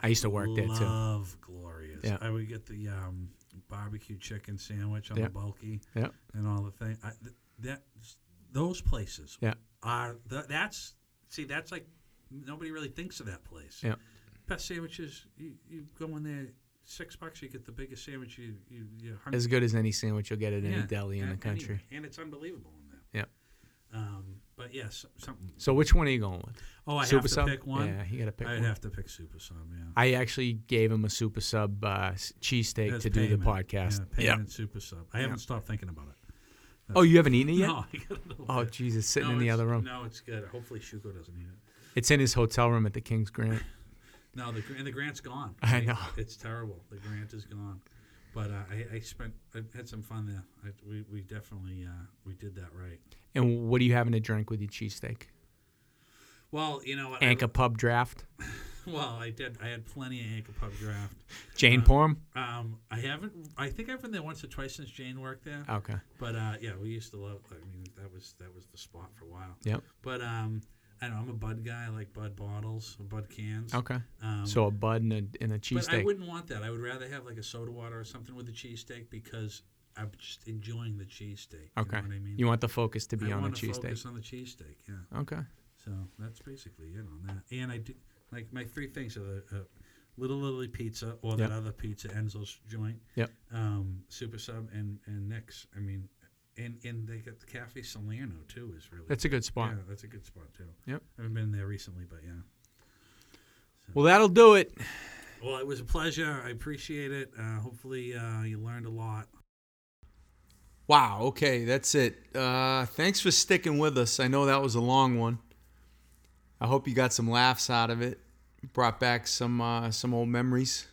I used to work there too. love Glorious. Yeah. I would get the um, barbecue chicken sandwich on Yeah. the bulky. Yeah. and all the things. Th- that those places Yeah. are th- that's see that's like nobody really thinks of that place. Yeah. Best sandwiches. You, you go in there six bucks, you get the biggest sandwich you you, you As good as any sandwich you'll get at any deli in the country. anywhere. and it's unbelievable in there. Yeah. Um, but yes, something. So which one are you going with? Oh, I super have to sub? pick one. Yeah, you got to pick I'd one. have to pick super sub. Yeah. I actually gave him a super sub uh, cheesesteak That's to do the podcast. Yeah, payment super sub. I haven't stopped thinking about it. Oh, you haven't eaten it yet? No, I got a Oh, bit. Jesus, sitting No, in the other room. No, it's good. Hopefully Shuko doesn't eat it. It's in his hotel room at the King's Grant. No, the and the grant's gone. I know. it's terrible. The grant is gone. But uh, I, I spent I had some fun there. I, we we definitely uh, we did that right. And what are you having to drink with your cheesesteak? Well, you know what? I- Anchor Pub Draft. well, I did. I had plenty of Anchor Pub draft. Jane Uh, Porm. Um, I haven't. I think I've been there once or twice since Jane worked there. Okay. But uh, yeah, we used to love. I mean, that was that was the spot for a while. Yep. But um, I know I'm a Bud guy. I like Bud bottles, or Bud cans. Okay. Um, So a bud and a, and a But I wouldn't want that. I would rather have like a soda water or something with the cheesesteak because I'm just enjoying the cheesesteak. Okay. You know what I mean? You want the focus to be I on the want to cheesesteak. focus on the cheesesteak. Yeah. Okay. So that's basically it on that. And I do like my three things are the uh, Little Italy pizza or that other pizza Enzo's joint. Yep. Um, Super Sub and and Nick's. I mean, and and they got the Cafe Salerno too. Is really That's a good spot. yeah, that's a good spot too. Yep. I haven't been there recently, but yeah. Well, that'll do it. Well, it was a pleasure. I appreciate it. Uh, hopefully, uh, you learned a lot. Wow. Okay, that's it. Uh, thanks for sticking with us. I know that was a long one. I hope you got some laughs out of it. Brought back some uh, some old memories.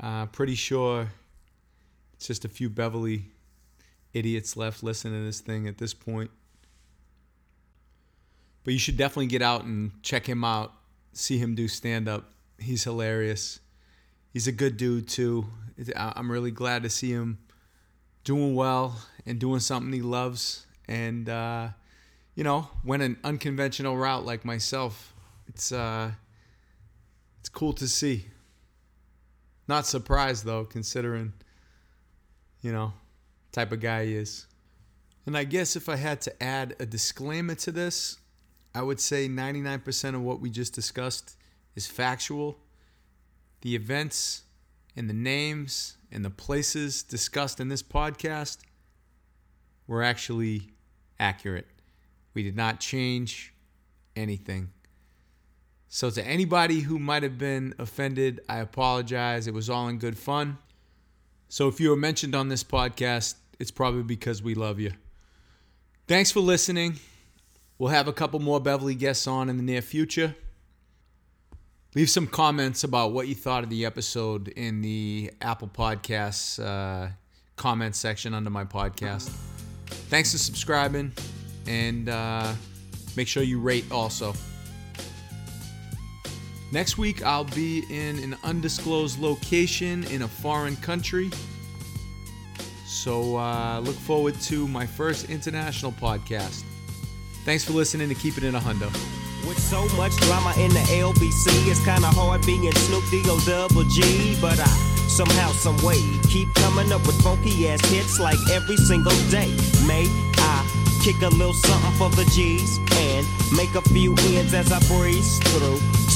Uh, pretty sure it's just a few Beverly idiots left listening to this thing at this point. But you should definitely get out and check him out. See him do stand up. He's hilarious. He's a good dude too. I'm really glad to see him doing well and doing something he loves. And uh, you know, went an unconventional route like myself. It's uh, it's cool to see. Not surprised though, considering you know type of guy he is. And I guess if I had to add a disclaimer to this, I would say 99% of what we just discussed is factual. The events and the names and the places discussed in this podcast were actually accurate. We did not change anything. So, to anybody who might have been offended, I apologize. It was all in good fun. So, if you were mentioned on this podcast, it's probably because we love you. Thanks for listening. We'll have a couple more Beverly guests on in the near future. Leave some comments about what you thought of the episode in the Apple Podcasts uh, comment section under my podcast. Thanks for subscribing, and uh, make sure you rate also. Next week, I'll be in an undisclosed location in a foreign country. So uh, look forward to my first international podcast. Thanks for listening to Keep It in a Hundo. With so much drama in the LBC, it's kinda hard being Snoop D-O double G. But I somehow, some way, keep coming up with funky ass hits like every single day. May I kick a little something for the G's and make a few ends as I breeze through.